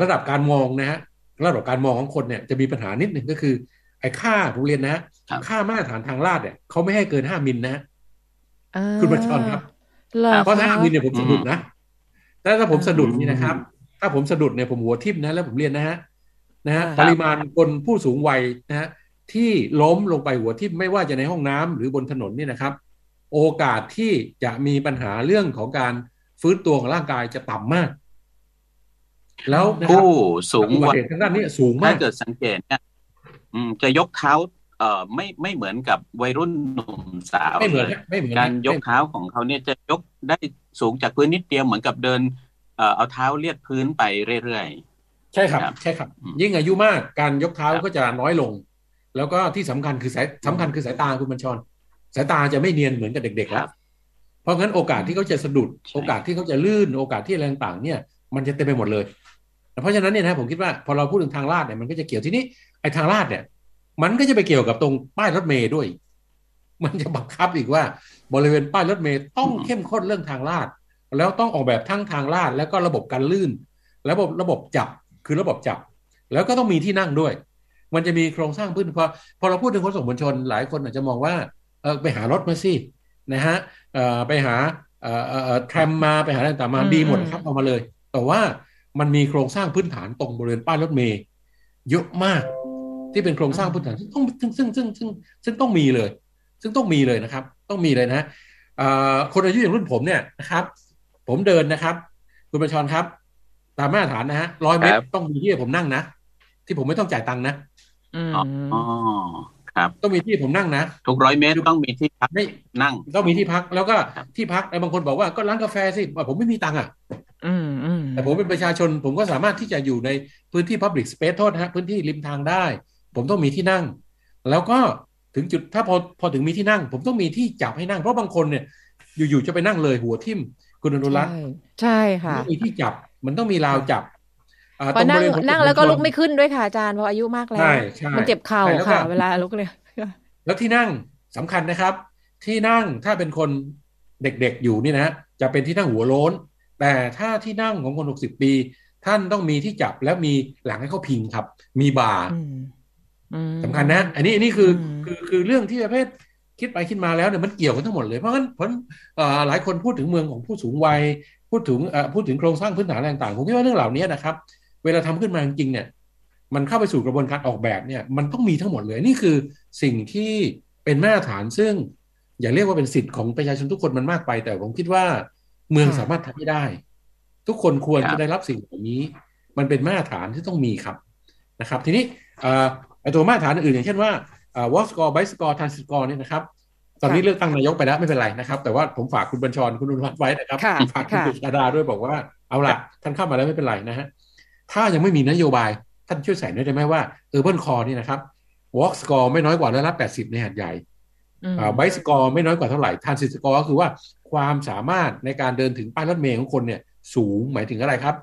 Speaker 4: ระดับการมองนะฮะระดับการมองของคนเนี่ยจะมีปัญหานิดหนึ่งก็คือไอ้ค่าผมเรียนนะค่ามาตรฐานทางลาดเนี่ยเขาไม่ให้เกินห้ามิลนะคุณประชรครับเพราะถ้าห้ามิลเนี่ยผมสะดุดนะแต่ถ้าผมสะดุดนี่นะครับ ถ้าผมสะดุดเนี่ยผมหัวทิ่มนะแล้วผมเรียนนะฮะนะฮะปริมาณคนผู้สูงวัยนะฮะที่ล้มลงไปหัวทิ่มไม่ว่าจะในห้องน้ำหรือบนถนนนี่นะครับ โอกาสที่จะมีปัญหาเรื่องของการฟื้นตัวของร่างกายจะต่ำมาก
Speaker 3: แล้วผู้สูงวัย
Speaker 4: ทางด้านนี้สูงมาก
Speaker 3: ถ้าเกิดสังเกตเนี่ยจะยกเท้าเอ่อไม่ไม่เหมือนกับวัยรุ่นหนุ่มสาว
Speaker 4: ไม่เหมือนไม่เหมือน
Speaker 3: การยกเท้าของเขาเนี่ยจะยกได้สูงจากพื้นนิดเดียวเหมือนกับเดินเอ่อเอาเท้าเลียดพื้นไปเรื่อย
Speaker 4: ๆ ใช่ครับ ใช่ครับ ยิ่งอายุมากการยกเท้าก็จะน้อยลง แล้วก็ที่สำคัญคือสายสำคัญคือสายตาคุณบัญชร สายตาจะไม่เนียนเหมือนกับเด็กๆแล้วเพราะงั้นโอกาสที่เขาจะสะดุด โอกาสที่เขาจะลื่น โอกาสที่อะไรต่างๆเนี่ย มันจะเต็มไปหมดเลยเพราะฉะนั้นเนี่ยนะผมคิดว่าพอเราพูดถึงทางลาดเนี่ยมันก็จะเกี่ยวที่นี้ไอ้ทางลาดเนี่ย มันก็จะไปเกี่ยวกับตรงป้ายรถเมย์ด้วย มันจะบังคับอีกว่า บริเวณป้ายรถเมย์ต้องเข้มข้นเรื่องทางลาด แล้วต้องออกแบบทั้งทางลาดแล้วก็ระบบการลื่น ระบบระบบจับคือระบบจับ แล้วก็ต้องมีที่นั่งด้วย มันจะมีโครงสร้างพื้นพอพอเราพูดถึงขนส่งมวลชน หลายคนอาจจะมองว่า เออไปหารถมาสินะฮะเออไปหาเออเออแทรมมาไปหาอะไรต่างมาดีหมดครับเอามาเลย แต่ว่ามันมีโครงสร้างพื้นฐานตรงบริเวณป้ายรถเมย์เยอะมากที่เป็นโครงสร้างพื้นฐานซึ่งต้องซึ่งซึ่งซึ่งซึ่งซึ่งต้องมีเลย ซึ่งต้องมีเลยนะครับ ต้องมีเลยนะคนอายุอย่างรุ่นผมเนี่ยนะครับ ผมเดินนะครับ คุณประชรครับ ตามมาตรฐานนะฮะร้อยเมตรต้องมีที่ผมนั่งนะ ที่ผมไม่ต้องจ่ายตังค์นะ
Speaker 3: อ๋อ ครับ
Speaker 4: ต้องมีที่ผมนั่งนะ
Speaker 3: ทุกร้อยเมตรต้องมีที่พัก
Speaker 4: ไม่
Speaker 3: นั่ง
Speaker 4: ต้องมีที่พักแล้วก็
Speaker 3: ครับ
Speaker 4: ที่พักไอ้บางคนบอกว่าก็ร้านกาแฟสิว่าผมไม่มีตังค์อะ
Speaker 2: อืมอืม
Speaker 4: แต่ผมเป็นประชาชนผมก็สามารถที่จะอยู่ในพื้นที่ Public Space โทษนะฮะ พื้นที่ริมทางได้ ผมต้องมีที่นั่ง แล้วก็ถึงจุดถ้าพอพอถึงมีที่นั่ง ผมต้องมีที่จับให้นั่ง เพราะบางคนเนี่ย อยู่ๆจะไปนั่งเลยหัวทิ่มคุณอนุรักษ์
Speaker 2: ใช่ใช่ค่ะ
Speaker 4: ต้องมีที่จับมันต้องมีราวจับ อ่า
Speaker 2: พอนั่ง
Speaker 4: ตรงบริเวณ
Speaker 2: นั่งแล้วก็ลุกไม่ขึ้นด้วยค่ะอาจารย์เพราะอายุมากแล้ว
Speaker 4: ใช่ใช่
Speaker 2: มันเจ็บเข่า
Speaker 4: ใช่แล้วก็
Speaker 2: ค่ะ เวลาลุกเลย
Speaker 4: แล้วที่นั่งสำคัญนะครับ ที่นั่งถ้าเป็นคนเด็กๆอยู่นี่นะจะเป็นที่นั่งหัวโล้น แต่ถ้าที่นั่งของคนหกสิบปี ท่านต้องมีที่จับและมีหลังให้เขาพิงครับ มีบาร์
Speaker 2: อืมอืม
Speaker 4: สำคัญนะ อันนี้อันนี้คืออ
Speaker 2: ม
Speaker 4: คือคือเรื่องที่ประเภทคิดไปคิดมาแล้วเนี่ยมันเกี่ยวกันทั้งหมดเลยเพราะงั้นเพราะฉะนั้นเอ่อหลายคนพูดถึงเมืองของผู้สูงวัย พูดถึงเอ่อพูดถึงโครงสร้างพื้นฐานอะไรต่างๆผมคิดว่าเรื่องเหล่านี้นะครับ เวลาทำขึ้นมาจริงๆเนี่ย มันเข้าไปสู่กระบวนการออกแบบเนี่ย มันต้องมีทั้งหมดเลยนี่คือสิ่งที่เป็นมาตรฐานซึ่ง อย่าเรียกว่าเป็นสิทธิ์ของประชาชนทุกคนมันมากไป แต่ผมคิดว่าเมืองสามารถทำให้ได้ ทุกคนควร
Speaker 3: ครับ
Speaker 4: จะได้รับสิ่งเหล่านี้ มันเป็นมาตรฐานที่ต้องมีครับนะครับ ทีนี้เอ่อไอตัวมาตรฐานอื่นอย่างเช่นว่าเอ่อ walk score bike score transit score เนี่ยนะครับตอนนี้เลือกตั้งนายกไปแล้วไม่เป็นไรนะครับ แต่ว่าผมฝากคุณบัญชรคุณอุวัฒน์ไว้นะครับ
Speaker 2: ค่ะ
Speaker 4: ฝากคุณ
Speaker 2: ค่ะ
Speaker 4: กฤษดาด้วยบอกว่าเอาล่ะท่านเข้ามาแล้วไม่เป็นไรนะฮะ ถ้ายังไม่มีนโยบายท่านช่วยใส่ด้วยได้ไหมว่า urban core นี่นะครับwalk score ไม่น้อยกว่าร้อยละแปดสิบในหาดใหญ่
Speaker 2: อืม
Speaker 4: bike score ไม่น้อยกว่าเท่าไหร่ transit score ก็คือว่าความสามารถในการเดินถึงป้ายรถเมล์ของคนเนี่ยสูงหมายถึงอะไรครับ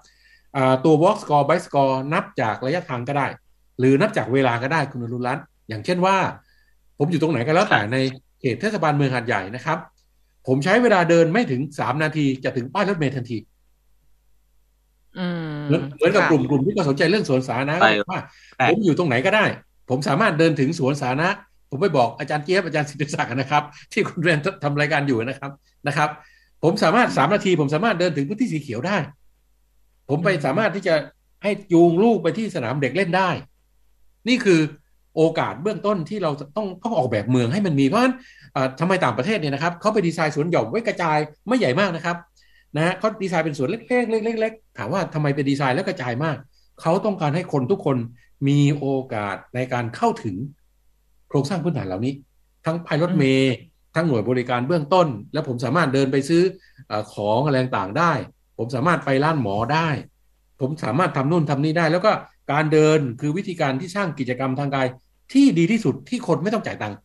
Speaker 4: อ่าตัว walk score bike score นับจากระยะทางก็ได้ หรือนับจากเวลาก็ได้คุณอรุณรัตน์อย่างเช่นว่า ผมอยู่ตรงไหนก็แล้วแต่ในเขตเทศบาลเมืองหาดใหญ่นะครับ ผมใช้เวลาเดินไม่ถึงสามนาทีจะถึงป้ายรถเมล์ทันที
Speaker 2: อืม
Speaker 4: เหมือนเหมือนกับ
Speaker 2: ค่ะ
Speaker 4: กลุ่มกลุ่มที่ก็สนใจเรื่องสวนสาธารณะ
Speaker 3: ไป
Speaker 4: ว่า
Speaker 3: แปลก
Speaker 4: ผมอยู่ตรงไหนก็ได้ ผมสามารถเดินถึงสวนสาธารณะผมไปบอกอาจารย์เจี๊ยบอาจารย์สิทธิศักดิ์นะครับ ที่คุณเรียนทำรายการอยู่นะครับนะครับ ผมสามารถสามนาที ผมสามารถเดินถึงพื้นที่สีเขียวได้ ผมไปสามารถที่จะให้จูงลูกไปที่สนามเด็กเล่นได้ นี่คือโอกาสเบื้องต้นที่เราจะต้องต้องออกแบบเมืองให้มันมีเพราะฉะนั้นเอ่อทำไมต่างประเทศเนี่ยนะครับเขาไปดีไซน์สวนหย่อมไว้กระจายไม่ใหญ่มากนะครับนะฮะเขาดีไซน์เป็นสวนเล็กๆเล็กๆเล็กๆ ถามว่าทำไมเป็นดีไซน์แล้วกระจายมาก เขาต้องการให้คนทุกคนมีโอกาสในการเข้าถึงโครงสร้างพื้นฐานเหล่านี้ ทั้งพายรถเมย์ทั้งหน่วยบริการเบื้องต้น แล้วผมสามารถเดินไปซื้อเออของอะไรต่างๆได้ ผมสามารถไปร้านหมอได้ ผมสามารถทำนู่นทำนี่ได้ แล้วก็การเดินคือวิธีการที่สร้างกิจกรรมทางกายที่ดีที่สุดที่คนไม่ต้องจ่ายตังค์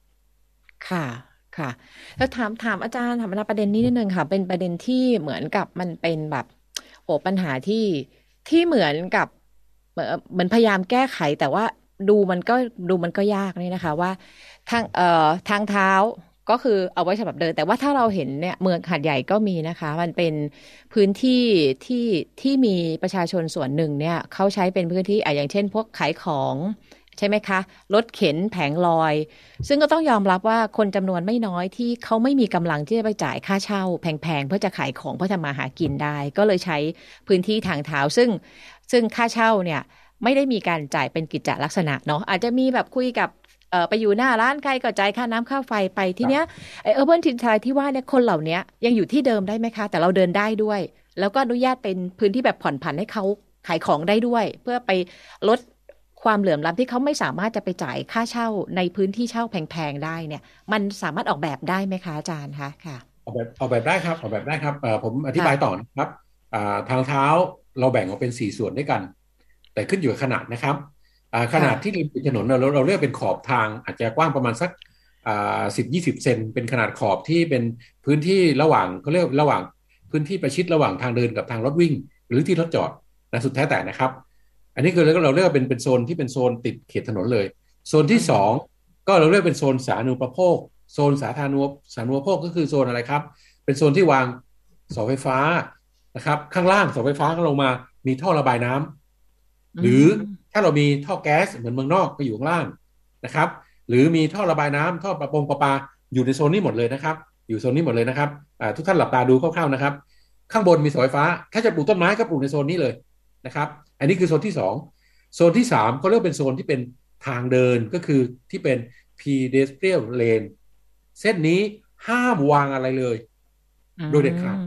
Speaker 2: ค่ะค่ะ แล้วถามถามอาจารย์ถามประเด็นนี้นิดนึงค่ะ เป็นประเด็นที่เหมือนกับมันเป็นแบบ โอ้ปัญหาที่ที่เหมือนกับเหมือนเหมือนพยายามแก้ไขแต่ว่าดูมันก็ดูมันก็ยากนี่นะคะ ว่าทางเอ่อทางเท้าก็คือเอาไว้สำหรับเดิน แต่ว่าถ้าเราเห็นเนี่ยเมืองหาดใหญ่ก็มีนะคะ มันเป็นพื้นที่ที่ที่มีประชาชนส่วนหนึ่งเนี่ยเขาใช้เป็นพื้นที่อะอย่างเช่น พวกขายของ ใช่ไหมคะ รถเข็นแผงลอย ซึ่งก็ต้องยอมรับว่าคนจำนวนไม่น้อยที่เขาไม่มีกำลังที่จะไปจ่ายค่าเช่า แพงๆ เพื่อจะขายของเพื่อทำมาหากินได้ ก็เลยใช้พื้นที่ทางเท้า ซึ่งซึ่งค่าเช่าเนี่ยไม่ได้มีการจ่ายเป็นกิจจลักษณะเนาะอาจจะมีแบบคุยกับไปอยู่หน้าร้านใครก็จ่ายค่าน้ำค่าไฟไปทีเนี้ยไอเออร์เบิร์นทินทายที่ว่าเนี่ยคนเหล่านี้ยังอยู่ที่เดิมได้ไหมคะ แต่เราเดินได้ด้วย แล้วก็อนุญาตเป็นพื้นที่แบบผ่อนผันให้เขาขายของได้ด้วย เพื่อไปลด ความเหลื่อมล้ำที่เขาไม่สามารถจะไปจ่ายค่าเช่าในพื้นที่เช่าแพงๆได้เนี่ย มันสามารถออกแบบได้ไหมคะอาจารย์คะค่ะ
Speaker 4: ออกแบบออกแบบได้ครับออกแบบได้ครับเอ่อผมอธิบายต่อนะครับอ่าทางเท้าเราแบ่งออกเป็นสี่ส่วนด้วยกัน แต่ขึ้นอยู่กับขนาดนะครับอ่าขนาดที่ริมถนนเราเราเรียกเป็นขอบทางอาจจะกว้างประมาณสักอ่าสิบยี่สิบเซนเป็นขนาดขอบที่เป็นพื้นที่ระหว่างเขาเรียกระหว่างพื้นที่ประชิดระหว่างทางเดินกับทางรถวิ่ง หรือที่รถจอดนะสุดแท้แต่นะครับ อันนี้คือเราเรียกว่าเป็นเป็นโซนที่เป็นโซนติดเขตถนนเลย โซนที่สองก็เราเรียกเป็นโซนสาธารณูปโภค โซนสาธารณูสาธารณูปโภคก็คือโซนอะไรครับ เป็นโซนที่วางเสาไฟฟ้านะครับ ข้างล่างเสาไฟฟ้าก็ลงมามีท่อระบายน้ำหรือถ้าเรามีท่อแก๊สเหมือนเมืองนอกก็อยู่ข้างล่างนะครับ หรือมีท่อระบายน้ำท่อประปงประปาอยู่ในโซนนี้หมดเลยนะครับ อยู่โซนนี้หมดเลยนะครับอ่าทุกท่านหลับตาดูคร่าวๆนะครับ ข้างบนมีเสาไฟฟ้า ถ้าจะปลูกต้นไม้ก็ปลูกในโซนนี้เลยนะครับ อันนี้คือโซนที่สองโซนที่สามเขาเรียกเป็นโซนที่เป็นทางเดินก็คือที่เป็น pedestrian lane เส้นนี้ห้ามวางอะไรเลย โดยเด็ดขาด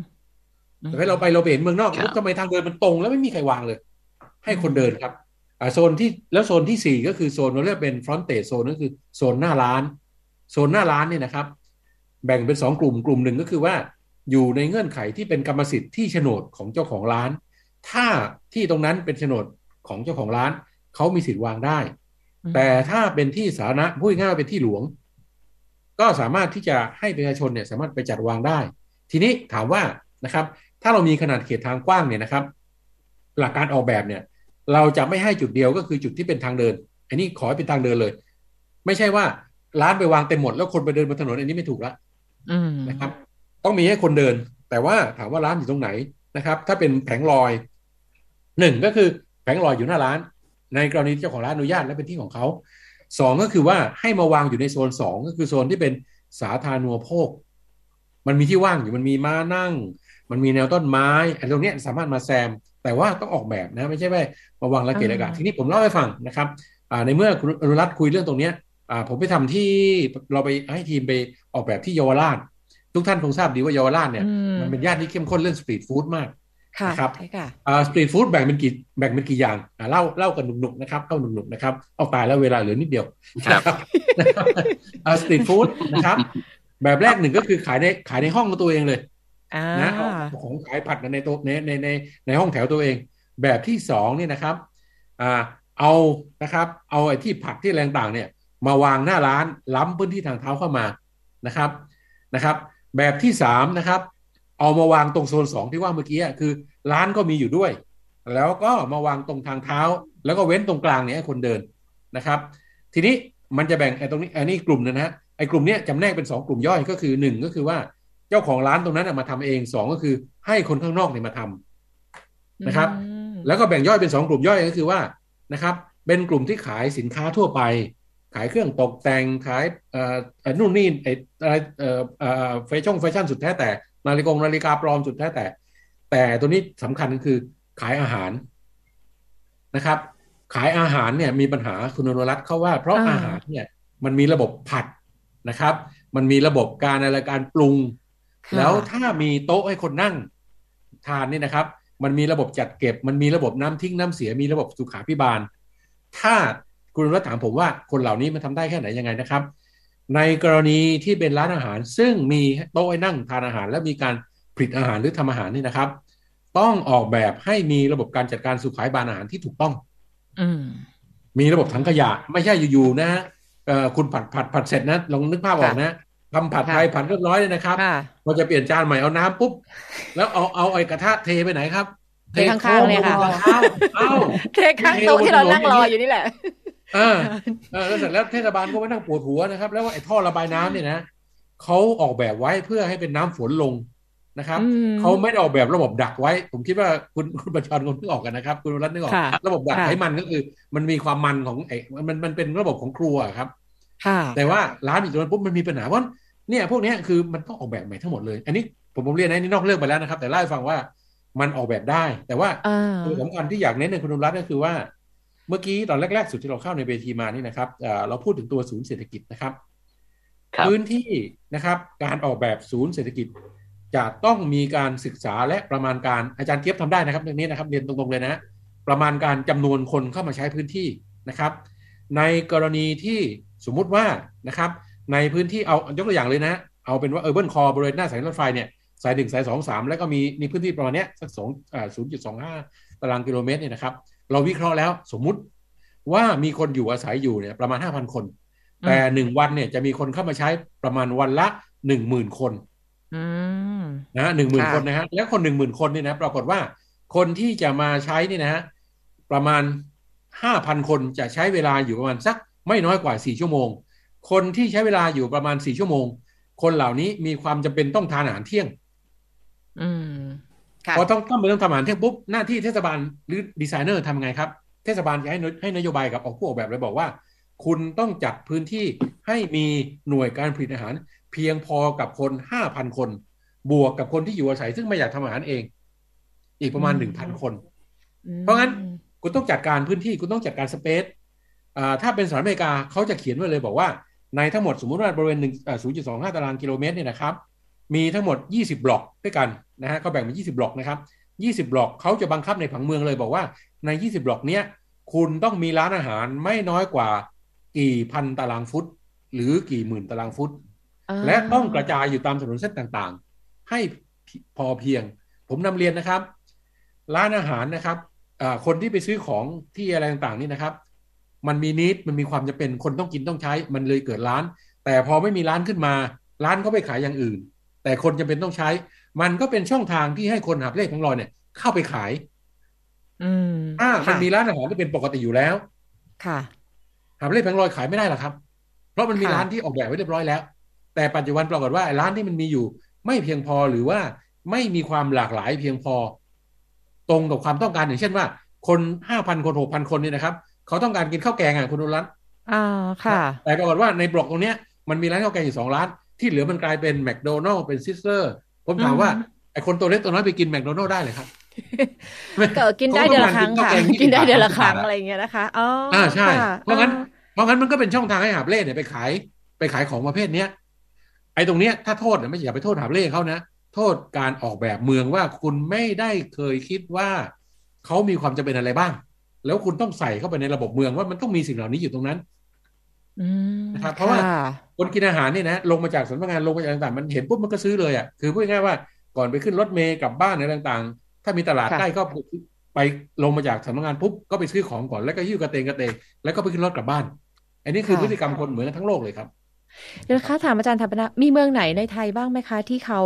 Speaker 4: แต่ถ้าเราไปเราไปเห็นเมืองนอกทำไมทางเดินมันตรงแล้วไม่มีใครวางเลย ให้คนเดินครับอ่าโซนที่แล้วโซนที่สี่ก็คือโซนเราเรียกเป็นฟรอนเตโซนก็คือโซนหน้าร้าน โซนหน้าร้านเนี่ยนะครับ แบ่งเป็นสองกลุ่มกลุ่มหนึ่งก็คือว่า อยู่ในเงื่อนไขที่เป็นกรรมสิทธิ์ที่โฉนดของเจ้าของร้าน ถ้าที่ตรงนั้นเป็นโฉนดของเจ้าของร้านเขามีสิทธิ์วางได้ แต่ถ้าเป็นที่สาธารณะพูดง่ายๆเป็นที่หลวง ก็สามารถที่จะให้ประชาชนเนี่ยสามารถไปจัดวางได้ ทีนี้ถามว่านะครับ ถ้าเรามีขนาดเขตทางกว้างเนี่ยนะครับ หลักการออกแบบเนี่ย เราจะไม่ให้จุดเดียวก็คือจุดที่เป็นทางเดิน อันนี้ขอให้เป็นทางเดินเลย ไม่ใช่ว่าร้านไปวางเต็มหมดแล้วคนไปเดินบนถนนอันนี้ไม่ถูกละนะครับ ต้องมีให้คนเดิน แต่ว่าถามว่าร้านอยู่ตรงไหนนะครับ ถ้าเป็นแผงลอย หนึ่งก็คือแผงลอยอยู่หน้าร้าน ในกรณีเจ้าของร้านอนุญาตและเป็นที่ของเขาสองก็คือว่าให้มาวางอยู่ในโซนสองก็คือโซนที่เป็นสาธารณูปโภค มันมีที่ว่างอยู่มันมีม้านั่ง มันมีแนวต้นไม้อันตรงนี้สามารถมาแซม แต่ว่าต้องออกแบบนะ ไม่ใช่ว่ามาวางระเกะระกะทีนี้ผมเล่าให้ฟังนะครับในเมื่อคุณอนุรัตน์คุยเรื่องตรงนี้ผมไปทำที่เราไปให้ทีมไปออกแบบที่เยาวราชทุกท่านคงทราบดีว่าเยาวราชเนี่ยมันเป็นย่านที่เข้มข้นเรื่อง street food มาก นะครับ street food แบ่งเป็นกี่แบ่งเป็นกี่อย่างเล่าเล่ากันหนุกๆนะครับเล่าหนุกๆนะครับเอาตายแล้วเวลาเหลือนิดเดียวครับ street food นะครับ แบบแรกหนึ่งก็คือขายในขายในห้องของตัวเองเลยนะของขายผัดในตัวในในในในห้องแถวตัวเอง แบบที่สองนี่นะครับอ่าเอานะครับ เอาไอ้ที่ผักที่แรงต่างเนี่ย มาวางหน้าร้านล้ำพื้นที่ทางเท้าเข้ามานะครับนะครับ แบบที่สามนะครับเอามาวางตรงโซนสองที่ว่าเมื่อกี้คือ ร้านก็มีอยู่ด้วย แล้วก็มาวางตรงทางเท้า แล้วก็เว้นตรงกลางเนี่ยให้คนเดินนะครับ ทีนี้มันจะแบ่งไอ้ตรงนี้อันนี้กลุ่มนะฮะไอ้กลุ่มนี้จำแนกเป็นสองกลุ่มย่อยก็คือหนึ่งก็คือว่าเจ้าของร้านตรงนั้นมาทำเองสองก็คือให้คนข้างนอกเนี่ยมาทำนะครับ แล้วก็แบ่งย่อยเป็นสองกลุ่มย่อยก็คือว่านะครับ เป็นกลุ่มที่ขายสินค้าทั่วไป ขายเครื่องตกแต่งขายเอ่อนู่นนี่ไอ้อะไรเอ่อเอ่อแฟชั่นแฟชั่นสุดแท้แต่นาฬิกานาฬิกาปลอมสุดแท้แต่ แต่ตัวนี้สำคัญก็คือขายอาหารนะครับ ขายอาหารเนี่ยมีปัญหาคุณนรัตน์เขาว่า เพราะอาหารเนี่ยมันมีระบบผัดนะครับ มันมีระบบการอะไรการปรุง แล้วถ้ามีโต๊ะให้คนนั่งทานนี่นะครับ มันมีระบบจัดเก็บ มันมีระบบน้ำทิ้งน้ำเสียมีระบบสุขาพิบาล ถ้าคุณรัตถามผมว่าคนเหล่านี้มันทำได้แค่ไหนยังไงนะครับ ในกรณีที่เป็นร้านอาหารซึ่งมีโต๊ะให้นั่งทานอาหาร และมีการ ผลิตอาหารหรือทำอาหารนี่นะครับ ต้องออกแบบให้มีระบบการจัดการสุขายบานอาหารที่ถูกต้อง
Speaker 2: อื
Speaker 4: มีระบบถังขยะ ไม่ใช่อยู่ๆนะเออคุณผัดผัดผัดเสร็จนะลองนึกภาพออกนะทำผัดไทยผัดเรียบร้อยเลยนะครับพอจะเปลี่ยนจานใหม่เอาน้ำปุ๊บ แล้วเอาเอาไอ้กระทะเทไปไหนครับ
Speaker 2: เทข้างๆเลยค่ะ
Speaker 4: เอา
Speaker 2: เทข้างโต๊ะที่เรานั่งรออยู่นี่แหละ
Speaker 4: อ่าแล้วเสร็จแล้วเทศบาลก็ไม่นั่งปวดหัวนะครับ แล้วไอ้ท่อระบายน้ำเนี่ยนะเขาออกแบบไว้เพื่อให้เป็นน้ำฝนลง นะครับเขาไม่ได้ออกแบบระบบดักไว้ ผมคิดว่าคุณคุณประชรคนเพิ่งออกกันนะครับ คุณรัตน์นึกออกระบบดักไขมันก็คือ มันมีความมันของไอ้มันมันเป็นระบบของครัวครับแต่ว่าร้านอีกตัวปุ๊บมันมีปัญหาเพราะเนี่ยพวกนี้คือมันต้องออกแบบใหม่ทั้งหมดเลย อันนี้ผมผมเรียนนะนี่นอกเรื่องไปแล้วนะครับ แต่เล่าให้ฟังว่ามันออกแบบได้ แต่ว่าตัวสำคัญที่อยากเน้นในคุณรัตน์ก็คือว่า เมื่อกี้ตอนแรก ๆ สุดที่เราเข้าในเวทีมานี่นะครับเราพูดถึงตัวศูนย์เศรษฐกิจนะครับพื้นที่นะครับการออกแบบศูนย์เศรษฐกิจ จะต้องมีการศึกษาและประมาณการอาจารย์เทียบทำได้นะครับเรื่องนี้นะครับเรียนตรงๆเลยนะประมาณการจำนวนคนเข้ามาใช้พื้นที่นะครับ ในกรณีที่สมมุติว่านะครับในพื้นที่เอายกตัวอย่างเลยนะ เอาเป็นว่า urban core บริเวณหน้าสายรถไฟเนี่ยสายหนึ่งสายสองสามแล้วก็มีในพื้นที่ประมาณเนี้ยสักสองศูนย์จุดสองห้าตารางกิโลเมตรเนี่ยนะครับ เราวิเคราะห์แล้วสมมุติว่ามีคนอยู่อาศัยอยู่เนี่ยประมาณห้าพันคน แต่หนึ่งวันเนี่ยจะมีคนเข้ามาใช้ประมาณวันละหนึ่งหมื่นคน นะหนึ่งหมื่นคนนะฮะแล้วคนหนึ่งหมื่นคนนี่นะปรากฏว่าคนที่จะมาใช้นี่นะฮะประมาณห้าพันคนจะใช้เวลาอยู่ประมาณสักไม่น้อยกว่าสี่ชั่วโมง คนที่ใช้เวลาอยู่ประมาณสี่ชั่วโมง คนเหล่านี้มีความจำเป็นต้องทานอาหารเที่ยง
Speaker 2: อืม
Speaker 4: พอต้องต้องไปต้องทำอาหารเที่ยงปุ๊บหน้าที่เทศบาลหรือดีไซเนอร์ทำไงครับ เทศบาลจะให้ให้นโยบายกับออกผู้ออกแบบเลยบอกว่า คุณต้องจัดพื้นที่ให้มีหน่วยการผลิตอาหาร เพียงพอกับคนห้าพันคน บวกกับคนที่อยู่อาศัย ซึ่งไม่อยากทำอาหารเอง อีกประมาณหนึ่งพันคน เพราะงั้นคุณต้องจัดการพื้นที่คุณต้องจัดการสเปซถ้าเป็นสหรัฐอเมริกาเขาจะเขียนไว้เลยบอกว่า ในทั้งหมดสมมุติว่าบริเวณหนึ่งศูนย์จุดสองห้าตารางกิโลเมตรเนี่ยนะครับ มีทั้งหมด20บล็อกด้วยกันนะฮะเขาแบ่งเป็น20บล็อกนะครับ20บล็อกเขาจะบังคับในผังเมืองเลยบอกว่าใน20บล็อกเนี้ยคุณต้องมีร้านอาหารไม่น้อยกว่ากี่พันตารางฟุต หรือกี่หมื่นตารางฟุต และต้องกระจายอยู่ตามถนนเส้นต่างๆ ให้พอเพียง ผมนำเรียนนะครับ ร้านอาหารนะครับคนที่ไปซื้อของที่อะไรต่างๆนี่นะครับ มันมีนิดมันมีความจะเป็นคนต้องกินต้องใช้ มันเลยเกิดร้าน แต่พอไม่มีร้านขึ้นมา ร้านเขาไปขายอย่างอื่น แต่คนจะเป็นต้องใช้ มันก็เป็นช่องทางที่ให้คนหาเลขของเราเนี่ย เข้าไปขาย
Speaker 2: อืม
Speaker 4: อ่ามันมีร้านอาหารที่เป็นปกติอยู่แล้ว
Speaker 2: ค่ะ
Speaker 4: หาเลขแผงลอยขายไม่ได้หรอกครับ เพราะมันมีร้านที่ออกแบบไว้เรียบร้อยแล้ว แต่ปัจจุบันปรากฏว่าร้านที่มันมีอยู่ ไม่เพียงพอหรือว่าไม่มีความหลากหลายเพียงพอ ตรงกับความต้องการอย่างเช่นว่า คนห้าพันคนหกพันคนเนี่ยนะครับ เขาต้องการกินข้าวแกงอะคุณนุรัต
Speaker 2: อ่าค่ะ
Speaker 4: แต่ปรากฏว่าในบล็อกตรงเนี้ยมันมีร้านข้าวแกงอยู่สองร้าน ที่เหลือมันกลายเป็นแมคโดนัลด์เป็นซิซซ์เล่อร์ผมถามว่าไอ้คนตัวเล็กตัวน้อยไปกินแมคโดนัลด์ได้เลยครับ
Speaker 2: ก็กินได้เดือนละครั้งค่ะกินได้เดือนละครั้งอะไรเงี้ยนะคะอ๋อ
Speaker 4: อ่าใช่ เพราะงั้นเพราะงั้นมันก็เป็นช่องทางให้หาบเร่เนี่ยไปขายไปขายของประเภทเนี้ยไอ้ตรงเนี้ยถ้าโทษเนี่ยไม่อย่าไปโทษหาบเร่เขานะ โทษการออกแบบเมืองว่าคุณไม่ได้เคยคิดว่าเขามีความจำเป็นอะไรบ้าง แล้วคุณต้องใส่เข้าไปในระบบเมืองว่ามันต้องมีสิ่งเหล่านี้อยู่ตรงนั้นนะครับเพราะว่าคนกินอาหารนี่นะลงมาจากสำนักงานลงมาจากต่างๆมันเห็นปุ๊บมันก็ซื้อเลยอะคือพูดง่ายว่าก่อนไปขึ้นรถเมย์กลับบ้านอะไรต่างๆ ถ้ามีตลาดใกล้ก็ไปลงมาจากสำนักงานปุ๊บก็ไปซื้อของก่อนแล้วก็ยิ้วกระเตงกระเตงแล้วก็ไปขึ้นรถกลับบ้าน อันนี้คือพฤติกรรมคนเหมือนกันทั้งโลกเลยครับ
Speaker 2: เดี๋ยวคะถามอาจารย์ธรรมนามีเมืองไหนในไทยบ้างไหมคะ ที่เขา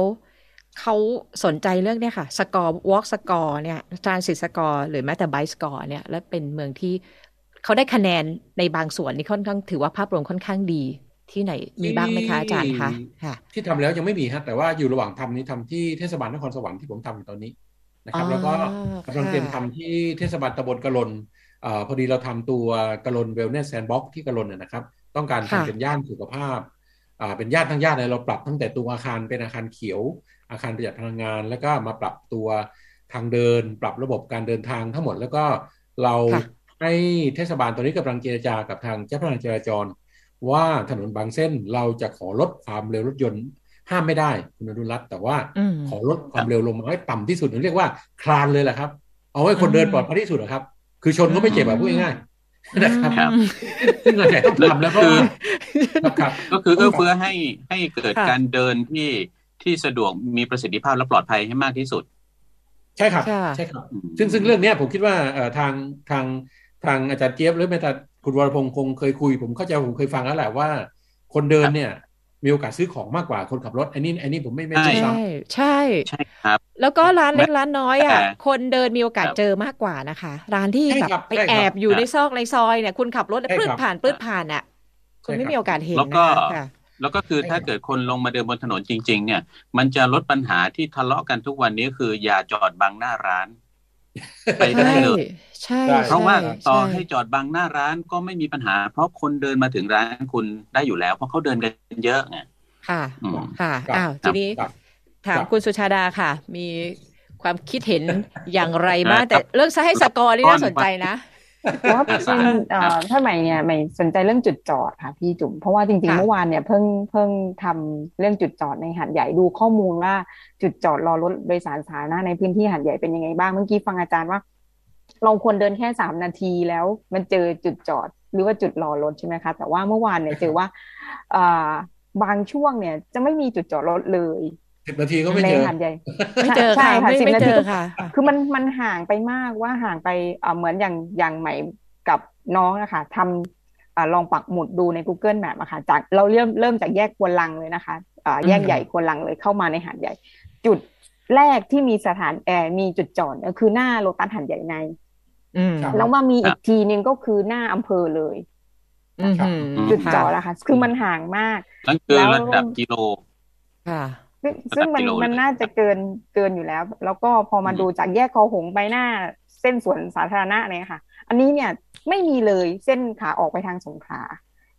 Speaker 2: เขาสนใจเรื่องเนี้ยค่ะ score walk score เนี่ย transit score หรือแม้แต่ bike score เนี่ย และเป็นเมืองที่เขาได้คะแนนในบางส่วนนี่ค่อนข้างถือว่าภาพรวมค่อนข้างดีที่ไหนมีบ้างไหมคะอาจารย์คะค่ะ
Speaker 4: ที่ทำแล้วยังไม่มีฮะแต่ว่าอยู่ระหว่างทำนี้ทำที่เทศบาลนครสวรรค์ที่ผมทำอยู่ตอนนี้นะครับ แล้วก็กำลังเตรียมทำที่เทศบาลตำบลกะรนอะพอดีเราทำตัวกะรน wellness sandbox ที่กะรนนะครับ ต้องการทำเป็นย่านสุขภาพเป็นย่านทั้งย่านเลยเราปรับตั้งแต่ตัวอาคารเป็นอาคารเขียว อาคารประหยัดพลังงาน แล้วก็มาปรับตัวทางเดิน ปรับระบบการเดินทางทั้งหมดแล้วก็เราให้เทศบาลตอนนี้กำลังเจรจากับทางเจ้าพนักงานจราจร ว่าถนนบางเส้นเราจะขอลดความเร็วรถยนต์ห้ามไม่ได้คุณอนุรัตแต่ว่าขอลดความเร็วลงมาให้ต่ำที่สุดเรียกว่าคลานเลยแหละครับ เอาให้คนเดินปลอดภัยที่สุดนะครับ คือชนก็ไม่เจ็บแบบพูดง่าย นะครับซึ่งเราต้องทำแล้วก็
Speaker 3: ครับก็คือเอื้อเฟื้อให้ให้เกิดการเดินที่ที่สะดวกมีประสิทธิภาพและปลอดภัยให้มากที่สุด
Speaker 4: ใช่ครับใช่ครับซึ่งซึ่งเรื่องนี้ผมคิดว่าทางทางทางอาจารย์เจี๊ยบหรือแม้แต่คุณวรพงศ์คงเคยคุย ผมเข้าใจผมเคยฟังแล้วแหละว่า คนเดินเนี่ย มีโอกาสซื้อของมากกว่าคนขับรถอันนี้อันนี้ผมไม่ไม่ใช่
Speaker 2: ใช่ใช่
Speaker 3: ใช่ครับ
Speaker 2: แล้วก็ร้านเล็กร้านน้อยอะคนเดินมีโอกาสเจอมากกว่านะคะ ร้านที่แบบไปแอบอยู่ในซอกในซอยเนี่ยคุณขับรถปลื้ดผ่านปลื้ดผ่านอะคุณไม่มีโอกาสเห็น
Speaker 3: แล้วก็แล้วก็คือถ้าเกิดคนลงมาเดินบนถนนจริง ๆ เนี่ย มันจะลดปัญหาที่ทะเลาะกันทุกวันนี้คืออย่าจอดบังหน้าร้าน ไปได้เลย
Speaker 2: ใช่
Speaker 3: เพราะว่าต่อให้จอดบังหน้าร้านก็ไม่มีปัญหา เพราะคนเดินมาถึงร้านคุณได้อยู่แล้ว เพราะเขาเดินกันเยอะไง
Speaker 2: ค่ะ ค่ะอ้าวทีนี้ถามคุณสุชาดาค่ะ มีความคิดเห็นอย่างไรบ้างแต่เรื่องให้สกอร์นี่น่าสนใจนะ
Speaker 5: เพราะว่าจริงถ้าใหม่เนี่ยใหม่สนใจเรื่องจุดจอดค่ะพี่จุ๋มเพราะว่าจริงๆเมื่อวานเนี่ยเพิ่งเพิ่งทำเรื่องจุดจอดในหัดใหญ่ดูข้อมูลว่าจุดจอดรอรถโดยสารสาธารณะในพื้นที่หัดใหญ่เป็นยังไงบ้างเมื่อกี้ฟังอาจารย์ว่า เราควรเดินแค่สามนาทีแล้วมันเจอจุดจอดหรือว่าจุดรอรถใช่ไหมคะแต่ว่าเมื่อวานเนี่ยเจอว่าบางช่วงเนี่ยจะไม่มีจุดจอดรถเลย
Speaker 4: สิบนาทีก็ไม่เจอ
Speaker 5: หัดใหญ่
Speaker 2: ไม่เจอใช่ค่ะสิบนาทีค่ะ
Speaker 5: คือมันมันห่างไปมากว่าห่างไปเหมือนอย่างอย่างใหม่กับน้องนะคะทำลองปักหมุดดูใน Google Map อะค่ะจากเราเริ่มเริ่มจากแยกควนลังเลยนะคะแยกใหญ่ควนลังเลยเข้ามาในหาดใหญ่ จุดแรกที่มีสถานแอร์มีจุดจอดก็คือหน้าโลตัสหาดใหญ่ในแล้วมามีอีกทีนึงก็คือหน้าอำเภอเลยจุดจอดนะคะคือมันห่างมาก
Speaker 3: นั่นคือระดับกิโล
Speaker 5: ค่ะ ซึ่งมันมันน่าจะเกินเกินอยู่แล้ว แล้วก็พอมาดูจากแยกคอหงไปหน้าเส้นสวนสาธารณะเนี่ยค่ะ อันนี้เนี่ยไม่มีเลยเส้นขาออกไปทางสงขลา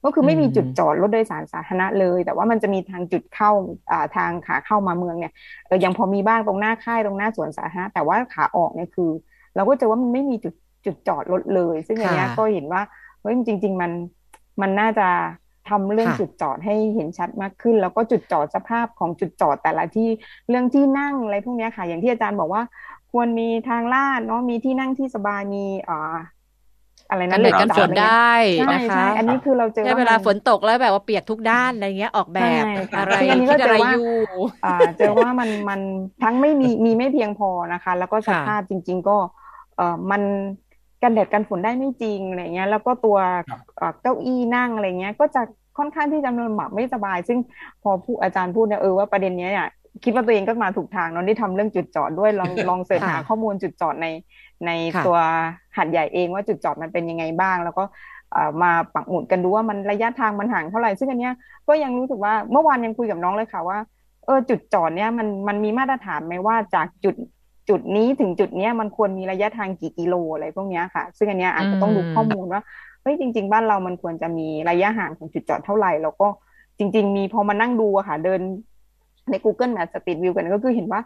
Speaker 5: ก็คือไม่มีจุดจอดรถโดยสารสาธารณะเลย แต่ว่ามันจะมีทางจุดเข้าอ่าทางขาเข้ามาเมืองเนี่ยเออยังพอมีบ้างตรงหน้าค่ายตรงหน้าสวนสาธารณะแต่ว่าขาออกเนี่ยคือ เราก็จะว่ามันไม่มีจุดจุดจอดรถเลย ซึ่งอันนี้ก็เห็นว่าเฮ้ยจริง ๆ มันมันน่าจะ ทำเรื่องจุดจอดให้เห็นชัดมากขึ้น แล้วก็จุดจอดสภาพของจุดจอดแต่ละที่เรื่องที่นั่งอะไรพวกนี้ค่ะ อย่างที่อาจารย์บอกว่า ควรมีทางลาดเนาะมีที่นั่งที่สบายมีอ่าอะไรนะ
Speaker 2: เหล็กกันฝนได้
Speaker 5: นะคะ อันนี้คือเราเจอ
Speaker 2: เวลาฝนตกแล้วแบบว่าเปียกทุกด้านอะไรเงี้ยออกแบบอะไรที่อะไรอยู่
Speaker 5: เจอว่ามันมันทั้งไม่มีมีไม่เพียงพอนะคะ แล้วก็สภาพจริง ๆ ก็เออมัน กันแดดกันฝนได้ไม่จริงอะไรเงี้ย แล้วก็ตัวเก้าอี้นั่งอะไรเงี้ย ก็จะค่อนข้างที่จะนอนหมับไม่สบาย ซึ่งพอผู้อาจารย์พูดเนี่ยเออว่าประเด็นนี้เนี่ยคิดว่าตัวเองก็มาถูกทางเนาะได้ทำเรื่องจุดจอดด้วยลองลองเสิร์ชหาข้อมูลจุดจอดในในตัวหัดใหญ่เองว่าจุดจอดมันเป็นยังไงบ้าง แล้วก็มาปักหมุดกันดูว่ามันระยะทางมันห่างเท่าไหร่ซึ่งอันเนี้ยก็ยังรู้สึกว่าเมื่อวานยังคุยกับน้องเลยค่ะว่าเออจุดจอดเนี้ยมันมันมีมาตรฐานไหมว่าจากจุด จุดนี้ถึงจุดเนี้ยมันควรมีระยะทางกี่กิโลอะไรพวกนี้ค่ะ ซึ่งอันเนี้ยอาจจะต้องดูข้อมูลว่าเฮ้ยจริง ๆ บ้านเรามันควรจะมีระยะห่างของจุดจอดเท่าไหร่ แล้วก็จริง ๆ มีพอมานั่งดูอะค่ะ เดินใน Google Map Street View กันก็คือเห็นว่า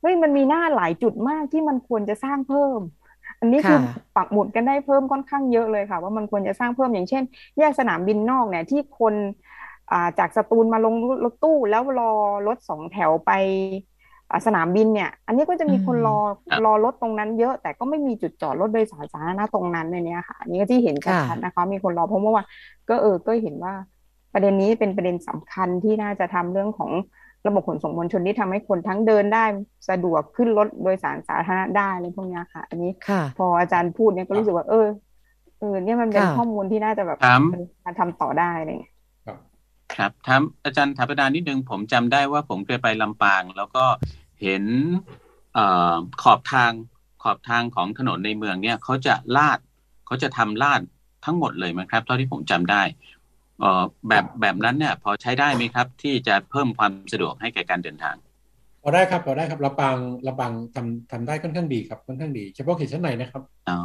Speaker 5: เฮ้ยมันมีหน้าหลายจุดมากที่มันควรจะสร้างเพิ่ม อันนี้คือปักหมุดกันได้เพิ่มค่อนข้างเยอะเลยค่ะ ว่ามันควรจะสร้างเพิ่มอย่างเช่น แยกสนามบินนอกเนี่ยที่คนจากสตูลมาลงรถตู้แล้วรอรถสองแถวไป สนามบินเนี่ย อันนี้ก็จะมีคนรอรอรถตรงนั้นเยอะ แต่ก็ไม่มีจุดจอดรถโดยสารสาธารณะตรงนั้นในนี้ค่ะอันนี้ก็ที่เห็นชัดๆนะคะ มีคนรอเพราะว่าก็เออก็เห็นว่าประเด็นนี้เป็นประเด็นสำคัญที่น่าจะทำเรื่องของระบบขนส่งมวลชนที่ทำให้คนทั้งเดินได้สะดวกขึ้นรถโดยสารสาธารณะได้อะไรพวกนี้ค่ะ อันนี้พออาจารย์พูดเนี่ยก็รู้สึกว่า เออเออเนี่ยมันเป็นข้อมูลที่น่าจะแบบมาทำต่อได้อะไรเงี้ย
Speaker 3: ครับถามอาจารย์ถามประดานิดนึงผมจำได้ว่าผมเคยไปลำปาง แล้วก็ เห็นอขอบทางขอบทางของถนนในเมืองเนี่ยเขาจะลาดเขาจะทำลาดทั้งหมดเลยไหมครับเท่าที่ผมจำได้เออแบบแบบนั้นเนี่ยพอใช้ได้ไหมครับ ที่จะเพิ่มความสะดวกให้แก่การเดินทาง
Speaker 4: พอได้ครับพอได้ครับลำปางลำปางทำทำได้ค่อนข้างดีครับค่อนข้างดีเฉพาะเขตชั้นในนะครับ